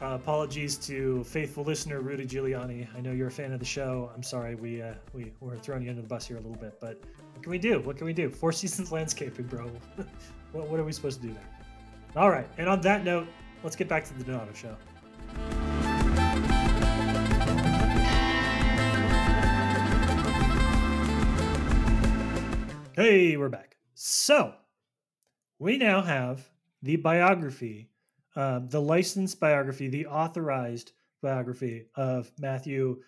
Uh, apologies to faithful listener Rudy Giuliani. I know you're a fan of the show. I'm sorry we uh, we we're throwing you under the bus here a little bit, but what can we do? What can we do? Four <laughs> seasons landscaping, bro. <laughs> what, what are we supposed to do there? All right, and on that note, let's get back to the Donato show. Hey, we're back. So we now have the biography um, the licensed biography, the authorized biography of Matthew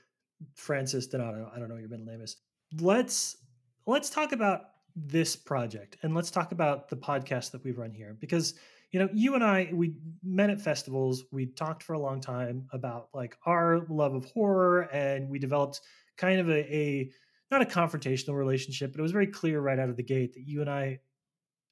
Francis Donato. I don't know your middle name is. Let's let's talk about this project and let's talk about the podcast that we've run here because you know you and I we met at festivals. We talked for a long time about like our love of horror and we developed kind of a, a not a confrontational relationship, but it was very clear right out of the gate that you and I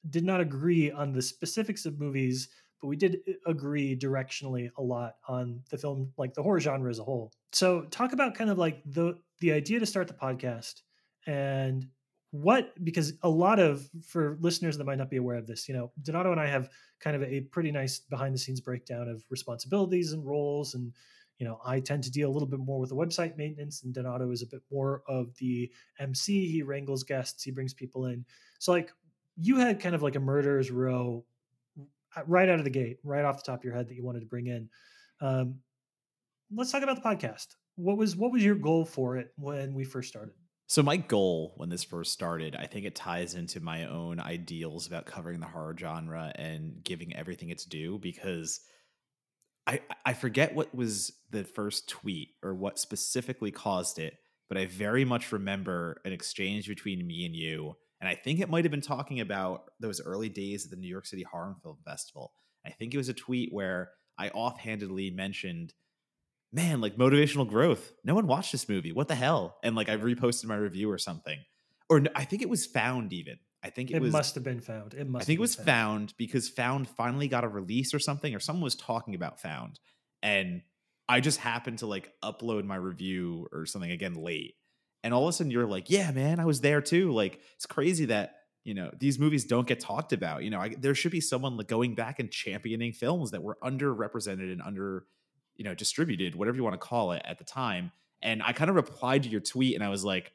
did not agree on the specifics of movies but we did uh, agree directionally a lot on the film like the horror genre as a whole. So talk about kind of like the the idea to start the podcast and what because a lot of for listeners that might not be aware of this you know donato and i have kind of a pretty nice behind the scenes breakdown of responsibilities and roles and you know i tend to deal a little bit more with the website maintenance and donato is a bit more of the mc he wrangles guests he brings people in. So like you had kind of like a murderers row right out of the gate, right off the top of your head that you wanted to bring in. Um, let's talk about the podcast. What was what was your goal for it when we first started? So my goal when this first started, I think it ties into my own ideals about covering the horror genre and giving everything its due because I I forget what was the first tweet or what specifically caused it, but I very much remember an exchange between me and you and I think it might have been talking about those early days of the New York City Horror Film Festival. I think it was a tweet where I offhandedly mentioned man, like motivational growth. No one watched this movie. What the hell? And like I reposted my review or something. Or no, I think it was found even. I think it, It, was must have been found. It must. I think it was been found because Found finally got a release or something, or someone was talking about Found. And I just happened to like upload my review or something again late. And all of a sudden you're like, yeah, man, I was there too. Like it's crazy that, you know, these movies don't get talked about. You know, I, there should be someone like going back and championing films that were underrepresented and under, you know, distributed, whatever you want to call it at the time. And I kind of replied to your tweet and I was like,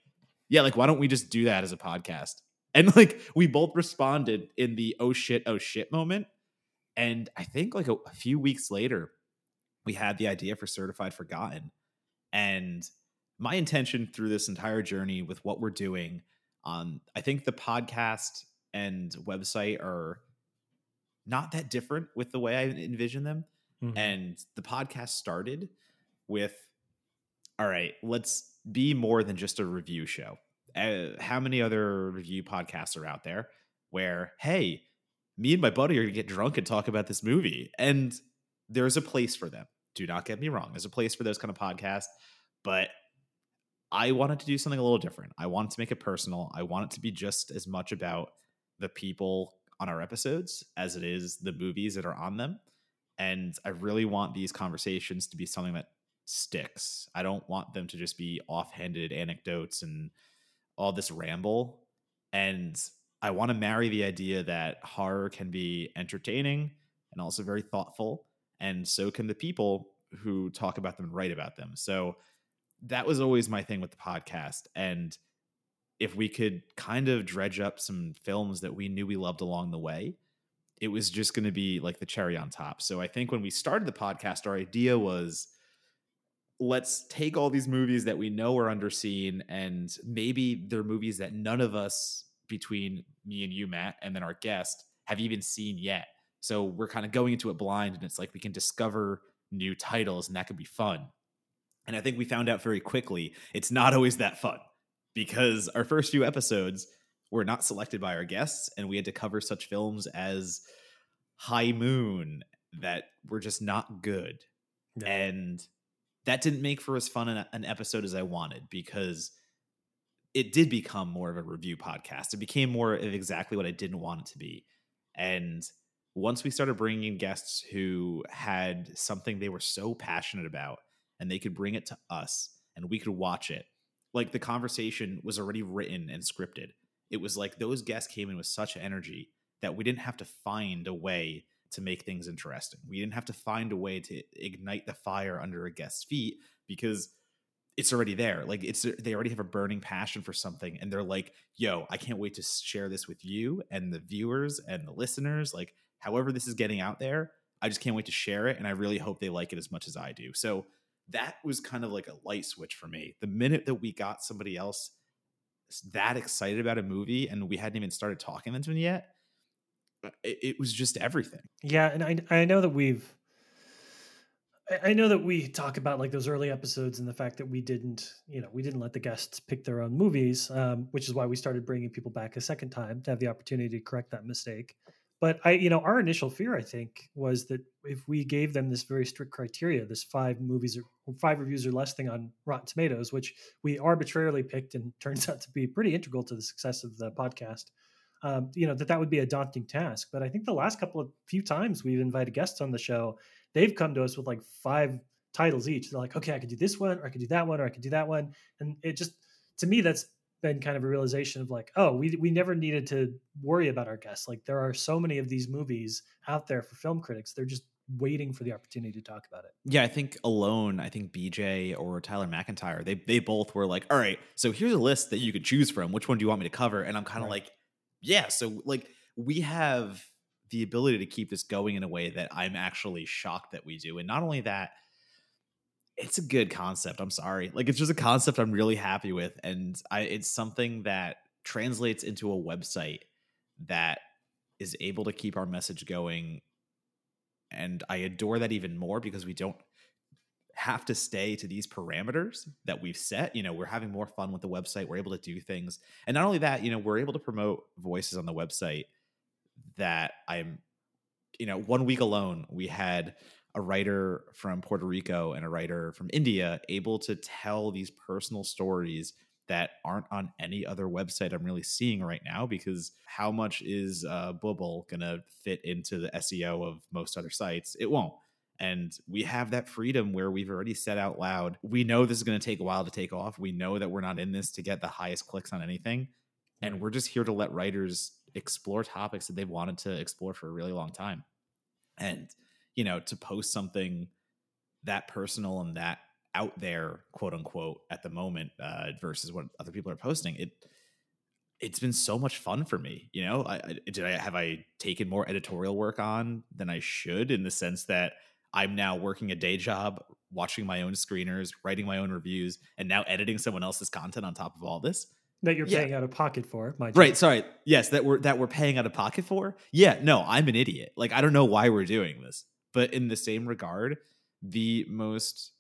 yeah, like why don't we just do that as a podcast? <laughs> And like we both responded in the oh shit, oh shit moment. And I think like a, a few weeks later, we had the idea for Certified Forgotten. And my intention through this entire journey with what we're doing, um, I think the podcast and website are not that different with the way I envision them. Mhm. And the podcast started with, all right, let's be more than just a review show. Uh, how many other review podcasts are out there where, hey, me and my buddy are going to get drunk and talk about this movie? And there's a place for them. Do not get me wrong. There's a place for those kind of podcasts. But I wanted to do something a little different. I wanted to make it personal. I want it to be just as much about the people on our episodes as it is the movies that are on them. And I really want these conversations to be something that sticks. I don't want them to just be offhanded anecdotes and all this ramble. And I want to marry the idea that horror can be entertaining and also very thoughtful. And so can the people who talk about them and write about them. So that was always my thing with the podcast. And if we could kind of dredge up some films that we knew we loved along the way, it was just going to be like the cherry on top. So I think when we started the podcast, our idea was let's take all these movies that we know are underseen and maybe they're movies that none of us between me and you matt and then our guest have even seen yet so we're kind of going into it blind and it's like we can discover new titles and that could be fun and i think we found out very quickly it's not always that fun because our first few episodes were not selected by our guests and we had to cover such films as high moon that were just not good yeah. and that didn't make for as fun an, an episode as I wanted because it did become more of a review podcast. It became more of exactly what I didn't want it to be. And once we started bringing in guests who had something they were so passionate about and they could bring it to us and we could watch it, like the conversation was already written and scripted. It was like those guests came in with such energy that we didn't have to find a way to make things interesting. We didn't have to find a way to ignite the fire under a guest's feet because it's already there. Like it's they already have a burning passion for something and they're like, "Yo, I can't wait to share this with you and the viewers and the listeners. Like however this is getting out there, I just can't wait to share it and I really hope they like it as much as I do." So that was kind of like a light switch for me. The minute that we got somebody else that excited about a movie and we hadn't even started talking to them yet, uh, it, it was just everything. Yeah, and I I know that we've I know that we talk about like those early episodes and the fact that we didn't, you know, we didn't let the guests pick their own movies, um, which is why we started bringing people back a second time to have the opportunity to correct that mistake. But I, you know, our initial fear, I think, was that if we gave them this very strict criteria, this five movies or five reviews or less thing on Rotten Tomatoes, which we arbitrarily picked and <laughs> turns out to be pretty integral to the success of the podcast, um, you know that that would be a daunting task. But I think the last couple of few times we've invited guests on the show, they've come to us with like five titles each. They're like, okay, I could do this one, or I could do that one, or I could do that one, and it just to me that's been kind of a realization of like, oh, we we never needed to worry about our guests. Like there are so many of these movies out there for film critics. They're just waiting for the opportunity to talk about it. Yeah, I think alone, I think BJ or Tyler McIntyre, they they both were like, all right, so here's a list that you could choose from. Which one do you want me to cover? And I'm kind of right. like, yeah, so like we have the ability to keep this going in a way that I'm actually shocked that we do. And not only that, it's a good concept. I'm sorry. Like it's just a concept I'm really happy with and I it's something that translates into a website that is able to keep our message going and I adore that even more because we don't have to stay to these parameters that we've set. You know, we're having more fun with the website. We're able to do things. And not only that, you know, we're able to promote voices on the website that I'm, you know, one week alone, we had a writer from Puerto Rico and a writer from India able to tell these personal stories that aren't on any other website I'm really seeing right now because how much is uh, Bubble going to fit into the SEO of most other sites? It won't. And we have that freedom where we've already said out loud, we know this is going to take a while to take off. We know that we're not in this to get the highest clicks on anything. And we're just here to let writers explore topics that they've wanted to explore for a really long time. And, you know, to post something that personal and that out there, quote unquote, at the moment, uh, versus what other people are posting, it it's been so much fun for me. You know, I, I, did I have I taken more editorial work on than I should in the sense that I'm now working a day job, watching my own screeners, writing my own reviews, and now editing someone else's content on top of all this. That you're paying yeah. out of pocket for, right? Sorry, yes, that we're that we're paying out of pocket for. Yeah, no, I'm an idiot. Like I don't know why we're doing this, but in the same regard, the most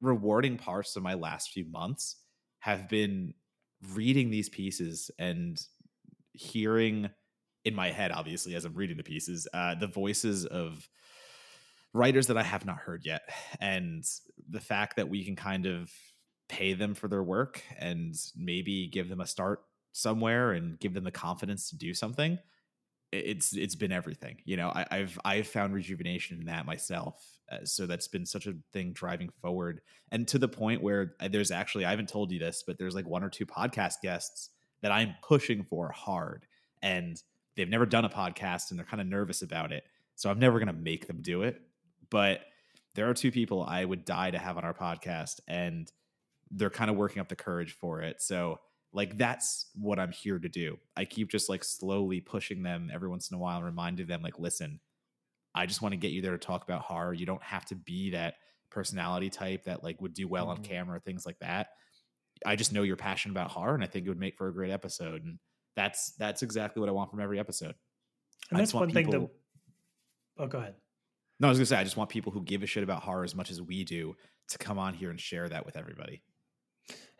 rewarding parts of my last few months have been reading these pieces and hearing in my head, obviously, as I'm reading the pieces, uh, the voices of writers that I have not heard yet. And the fact that we can kind of pay them for their work and maybe give them a start somewhere and give them the confidence to do something it's it's been everything. You know, I, have I've found rejuvenation in that myself. Uh, so that's been such a thing driving forward, and to the point where uh, there's actually I haven't told you this, but there's like one or two podcast guests that I'm pushing for hard, and they've never done a podcast and they're kind of nervous about it. So I'm never gonna make them do it, but there are two people I would die to have on our podcast, and they're kind of working up the courage for it. So like that's what I'm here to do. I keep just like slowly pushing them every once in a while, reminding them like, listen, I just want to get you there to talk about horror. You don't have to be that personality type that like would do well mm-hmm. on camera, things like that. I just know you're passionate about horror, and I think it would make for a great episode. And that's that's exactly what I want from every episode. And that's one people, thing that. Oh, go ahead. No, I was gonna say I just want people who give a shit about horror as much as we do to come on here and share that with everybody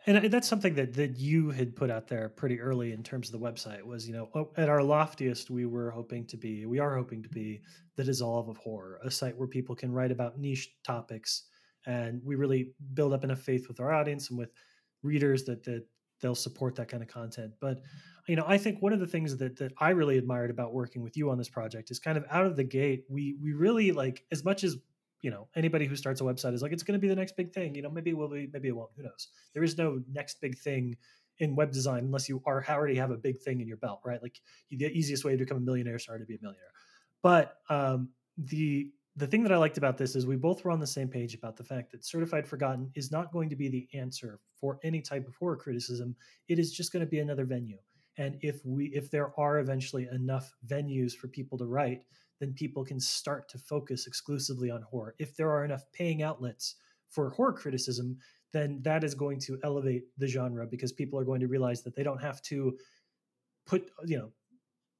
and that's something that that you had put out there pretty early in terms of the website was you know oh, at our loftiest we were hoping to be we are hoping to be the dissolve of horror a site where people can write about niche topics. And we really build up enough faith with our audience and with readers that that they'll support that kind of content. But you know i think one of the things that that i really admired about working with you on this project is kind of out of the gate we we really like as much as you know anybody who starts a website is like it's going to be the next big thing you know maybe it will be maybe it won't who knows? There is no next big thing in web design unless you are already have a big thing in your belt right? Like the easiest way to become a millionaire is to be a millionaire. But um, the the thing that i liked about this is we both were on the same page about the fact that certified forgotten is not going to be the answer for any type of horror criticism. It is just going to be another venue. And if we if there are eventually enough venues for people to write then people can start to focus exclusively on horror. If there are enough paying outlets for horror criticism, then that is going to elevate the genre because people are going to realize that they don't have to put, you know,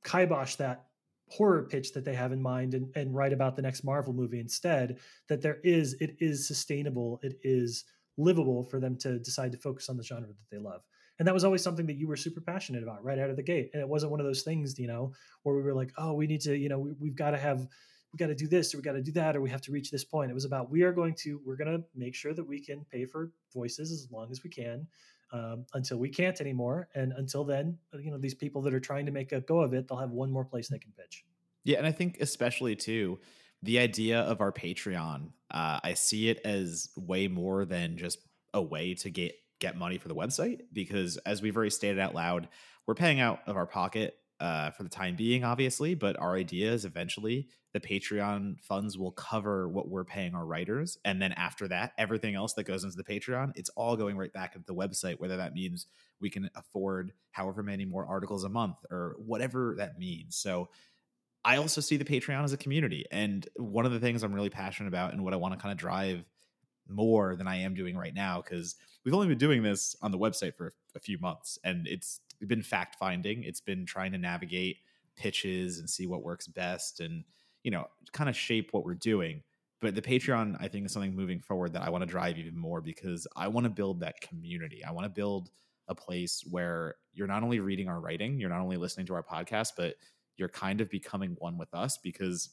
kibosh that horror pitch that they have in mind and, and write about the next Marvel movie instead. That there is, it is sustainable, it is livable for them to decide to focus on the genre that they love and that was always something that you were super passionate about right out of the gate. And it wasn't one of those things you know where we were like oh we need to you know we, we've got to have we got to do this or we got to do that or we have to reach this point. It was about we are going to we're going to make sure that we can pay for voices as long as we can um, until we can't anymore. And until then uh, you know these people that are trying to make a go of it they'll have one more place they can pitch. Yeah and i think especially too the idea of our patreon uh, i see it as way more than just a way to get get money for the website because, as we've already stated out loud, we're paying out of our pocket uh, for the time being, obviously. But our idea is eventually the Patreon funds will cover what we're paying our writers, and then after that, everything else that goes into the Patreon, it's all going right back into the website. Whether that means we can afford however many more articles a month or whatever that means. So. I also see the Patreon as a community. And one of the things I'm really passionate about and what I want to kind of drive more than I am doing right now because we've only been doing this on the website for a few months and it's been fact finding. It's been trying to navigate pitches and see what works best and, you know, kind of shape what we're doing. But the Patreon, I think, is something moving forward that I want to drive even more because I want to build that community. I want to build a place where you're not only reading our writing, you're not only listening to our podcast, but you're kind of becoming one with us because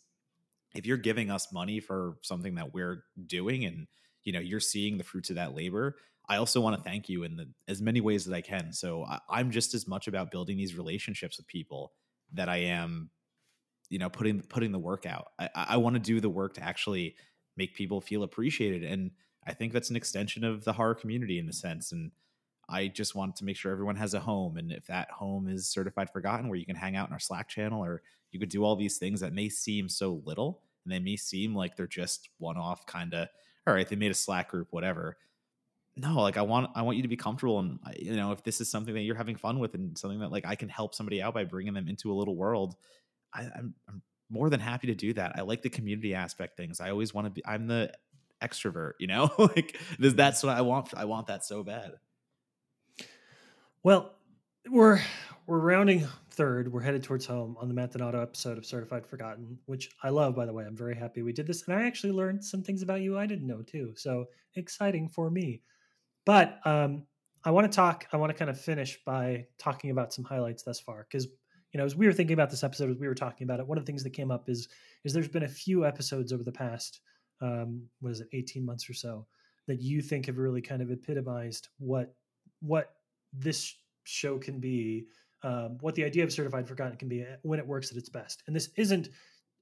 if you're giving us money for something that we're doing and you know you're seeing the fruits of that labor i also want to thank you in the, as many ways that i can. So I, am just as much about building these relationships with people that i am you know putting putting the work out. I, I want to do the work to actually make people feel appreciated and i think that's an extension of the horror community in a sense and i just want to make sure everyone has a home and if that home is certified forgotten where you can hang out in our slack channel or you could do all these things that may seem so little and they may seem like they're just one-off kind of all right, they made a Slack group, whatever. No, like I want I want you to be comfortable, and you know if this is something that you're having fun with, and something that like I can help somebody out by bringing them into a little world, I, I'm, I'm more than happy to do that. I like the community aspect things. I always want to be. I'm the extrovert, you know, <laughs> like that's what I want. I want that so bad. Well, we're we're rounding third. We're headed towards home on the Matt Donato episode of Certified Forgotten, which I love, by the way. I'm very happy we did this. And I actually learned some things about you I didn't know too. So exciting for me. But um, I want to talk, I want to kind of finish by talking about some highlights thus far. Because, you know, as we were thinking about this episode, as we were talking about it, one of the things that came up is is there's been a few episodes over the past um, what is it, 18 months or so, that you think have really kind of epitomized what what this show can be um, what the idea of certified forgotten can be uh, when it works at its best. And this isn't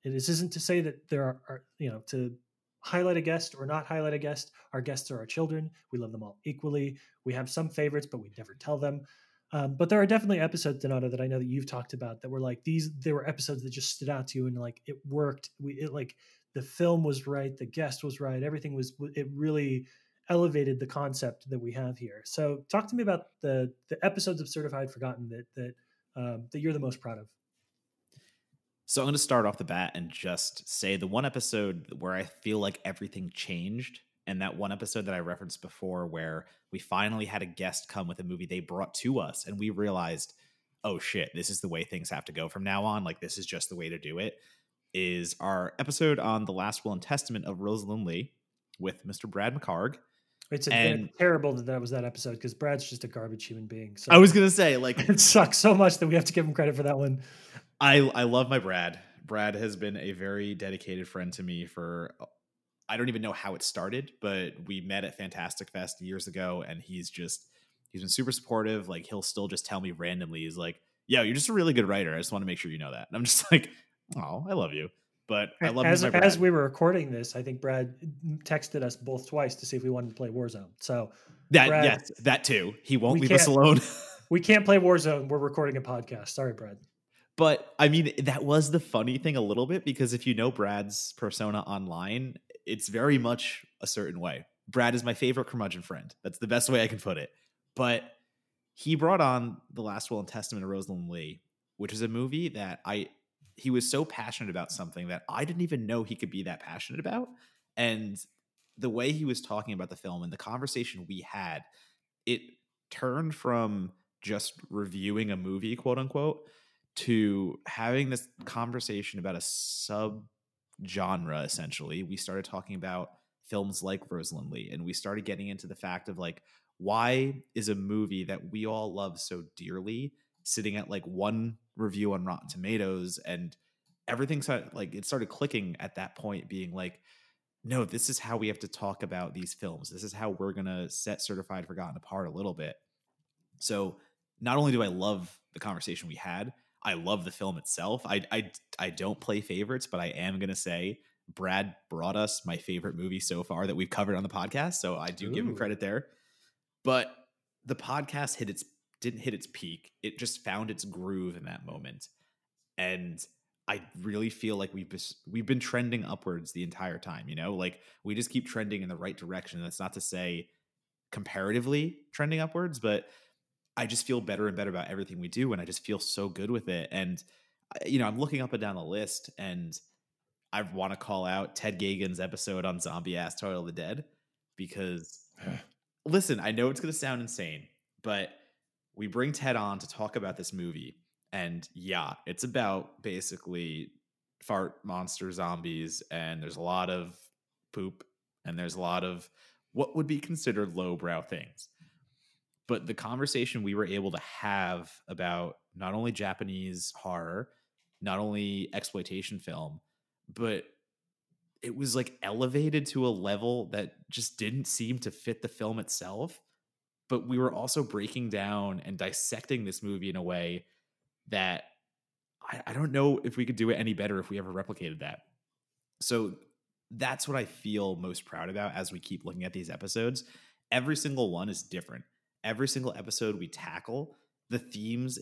this isn't to say that there are, are you know to highlight a guest or not highlight a guest. Our guests are our children. We love them all equally. We have some favorites, but we never tell them. Um, but there are definitely episodes, Donato, that I know that you've talked about that were like these. There were episodes that just stood out to you and like it worked. We it like the film was right, the guest was right, everything was. It really elevated the concept that we have here. So, talk to me about the the episodes of Certified Forgotten that that um, that you're the most proud of. So I'm going to start off the bat and just say the one episode where I feel like everything changed and that one episode that I referenced before where we finally had a guest come with a movie they brought to us and we realized, oh shit, this is the way things have to go from now on. Like this is just the way to do it. Is our episode on the last will and testament of Rosalind Leigh with Mr. Brad McHargue. It's a, and, terrible that that was that episode because Brad's just a garbage human being. So I was gonna say like <laughs> it sucks so much that we have to give him credit for that one. I I love my Brad. Brad has been a very dedicated friend to me for I don't even know how it started, but we met at Fantastic Fest years ago, and he's just he's been super supportive. Like he'll still just tell me randomly, he's like, "Yo, you're just a really good writer. I just want to make sure you know that." And I'm just <laughs> like, "Oh, I love you." But I love as, as we were recording this. I think Brad texted us both twice to see if we wanted to play Warzone. So that Brad, yes, that too. He won't leave us alone. <laughs> we can't play Warzone. We're recording a podcast. Sorry, Brad. But I mean, that was the funny thing a little bit because if you know Brad's persona online, it's very much a certain way. Brad is my favorite curmudgeon friend. That's the best way I can put it. But he brought on The Last Will and Testament of Rosalind Leigh, which is a movie that I he was so passionate about something that I didn't even know he could be that passionate about. And the way he was talking about the film and the conversation we had, it turned from just reviewing a movie, quote unquote, to having this conversation about a sub genre essentially we started talking about films like rosalind leigh and we started getting into the fact of like why is a movie that we all love so dearly sitting at like one review on rotten tomatoes and everything started like it started clicking at that point being like no this is how we have to talk about these films this is how we're going to set certified forgotten apart a little bit so not only do i love the conversation we had I love the film itself. I I I don't play favorites, but I am gonna say Brad brought us my favorite movie so far that we've covered on the podcast. So I do Ooh. give him credit there. But the podcast hit its didn't hit its peak. It just found its groove in that moment. And I really feel like we've we've been trending upwards the entire time, you know? Like we just keep trending in the right direction. That's not to say comparatively trending upwards, but I just feel better and better about everything we do, and I just feel so good with it. And uh, you know, I'm looking up and down the list, and I want to call out Ted Geoghegan's episode on Zombie Ass Toilet of the Dead because, listen, I know it's going to sound insane, but we bring Ted on to talk about this movie, and yeah, it's about basically fart monster zombies, and there's a lot of poop, and there's a lot of what would be considered lowbrow things but the conversation we were able to have about not only Japanese horror, not only exploitation film, but it was like elevated to a level that just didn't seem to fit the film itself. But we were also breaking down and dissecting this movie in a way that I, I don't know if we could do it any better if we ever replicated that. So that's what I feel most proud about as we keep looking at these episodes. Every single one is different every single episode we tackle, the themes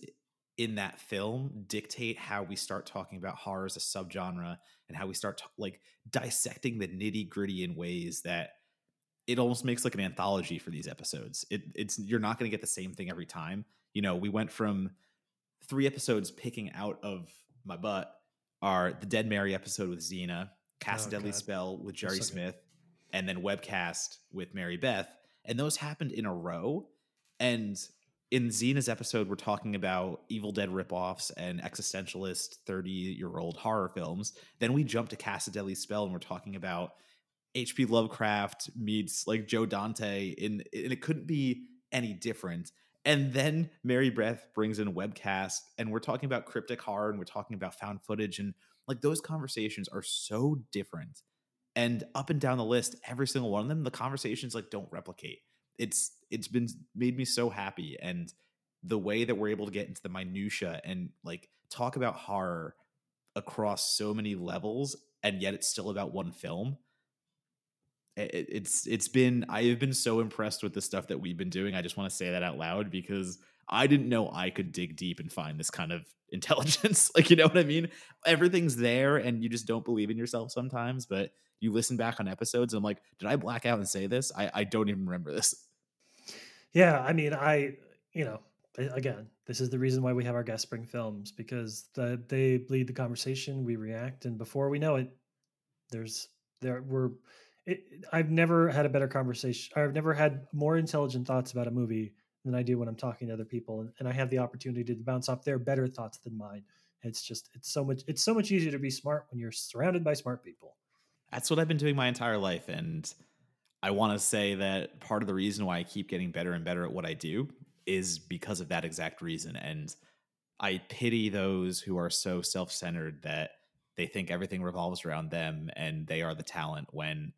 in that film dictate how we start talking about horror as a subgenre and how we start t- like dissecting the nitty gritty in ways that it almost makes like an anthology for these episodes. It, it's you're not going to get the same thing every time. You know, we went from three episodes picking out of my butt are the Dead Mary episode with Xena, Cast oh, Deadly God. Spell with Jerry so Smith, and then Webcast with Mary Beth. And those happened in a row. And in Xena's episode, we're talking about Evil Dead ripoffs and existentialist 30 year old horror films. Then we jump to Cast a Deadly Spell and we're talking about H.P. Lovecraft meets like Joe Dante, in, and it couldn't be any different. And then Mary Beth brings in webcast, and we're talking about cryptic horror and we're talking about found footage. And like those conversations are so different. And up and down the list, every single one of them, the conversations like don't replicate it's it's been made me so happy and the way that we're able to get into the minutia and like talk about horror across so many levels and yet it's still about one film it, it's it's been i have been so impressed with the stuff that we've been doing i just want to say that out loud because i didn't know i could dig deep and find this kind of <laughs> intelligence like you know what i mean everything's there and you just don't believe in yourself sometimes but you listen back on episodes and i'm like did i black out and say this i, I don't even remember this yeah i mean i you know again, this is the reason why we have our guest spring films because the, they lead the conversation, we react, and before we know it, there's there we're. It, I've never had a better conversation. I've never had more intelligent thoughts about a movie than I do when I'm talking to other people, and, and I have the opportunity to bounce off their better thoughts than mine. It's just it's so much it's so much easier to be smart when you're surrounded by smart people. That's what I've been doing my entire life, and I want to say that part of the reason why I keep getting better and better at what I do is because of that exact reason. And I pity those who are so self centered that they think everything revolves around them and they are the talent when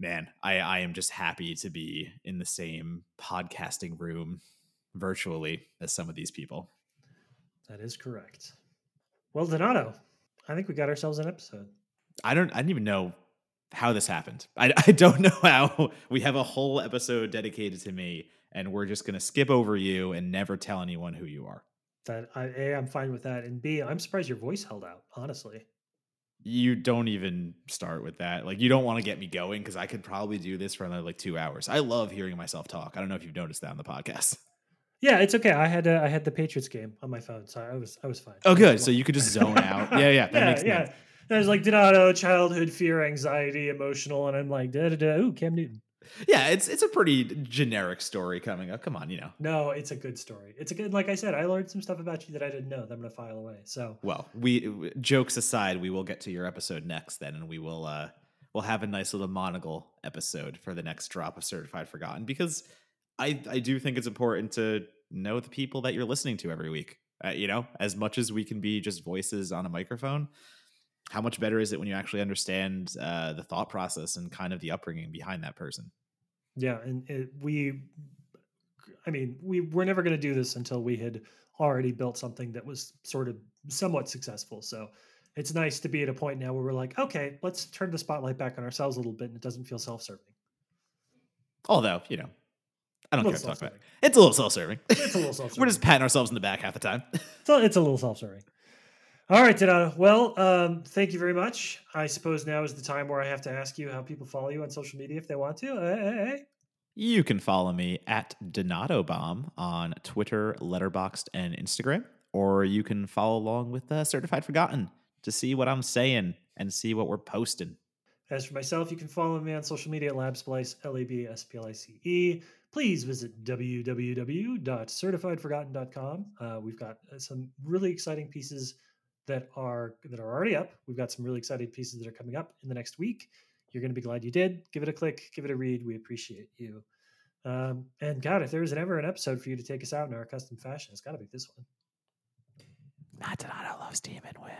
man I, I am just happy to be in the same podcasting room virtually as some of these people that is correct well donato i think we got ourselves an episode i don't i didn't even know how this happened i, <laughs> I don't know how we have a whole episode dedicated to me and we're just going to skip over you and never tell anyone who you are. That I, a, I'm fine with that, and B, I'm surprised your voice held out. Honestly, you don't even start with that. Like, you don't want to get me going because I could probably do this for another like two hours. I love hearing myself talk. I don't know if you've noticed that on the podcast. <laughs> Yeah, it's okay. I had uh, I had the Patriots game on my phone, so I was I was fine. Oh, good. So you could just zone out. <laughs> Yeah, yeah, that yeah, makes yeah. sense. There's like Donato, childhood fear, anxiety, emotional, and I'm like, da da da. Ooh, Cam Newton yeah, it's it's a pretty generic story coming up. Come on, you know. No, it's a good story. It's a good, like I said, I learned some stuff about you that I didn't know that I'm gonna file away. So well, we jokes aside, we will get to your episode next then, and we will uh we'll have a nice little Monagle episode for the next drop of Certified Forgotten because I I do think it's important to know the people that you're listening to every week. Uh, you know, as much as we can be just voices on a microphone, how much better is it when you actually understand uh, the thought process and kind of the upbringing behind that person? Yeah, and it, we, I mean, we we're never going to do this until we had already built something that was sort of somewhat successful. So it's nice to be at a point now where we're like, okay, let's turn the spotlight back on ourselves a little bit, and it doesn't feel self-serving. Although, you know, I don't care to talk about it. It's a little self-serving. It's a little self-serving. <laughs> we're just patting ourselves in the back half the time. it's, a, it's a little self-serving. All right, Donato. Well, um, thank you very much. I suppose now is the time where I have to ask you how people follow you on social media if they want to. Hey, hey, hey. You can follow me at Donato Bomb on Twitter, Letterboxd, and Instagram, or you can follow along with uh, Certified Forgotten to see what I'm saying and see what we're posting. As for myself, you can follow me on social media at LabSplice, L A B S P L I C E. Please visit www.certifiedforgotten.com. Uh, we've got uh, some really exciting pieces that are that are already up. We've got some really exciting pieces that are coming up in the next week. You're going to be glad you did. Give it a click, give it a read. We appreciate you. Um, and God, if there's ever an episode for you to take us out in our custom fashion, it's got to be this one. Matt Donato loves Demon Way.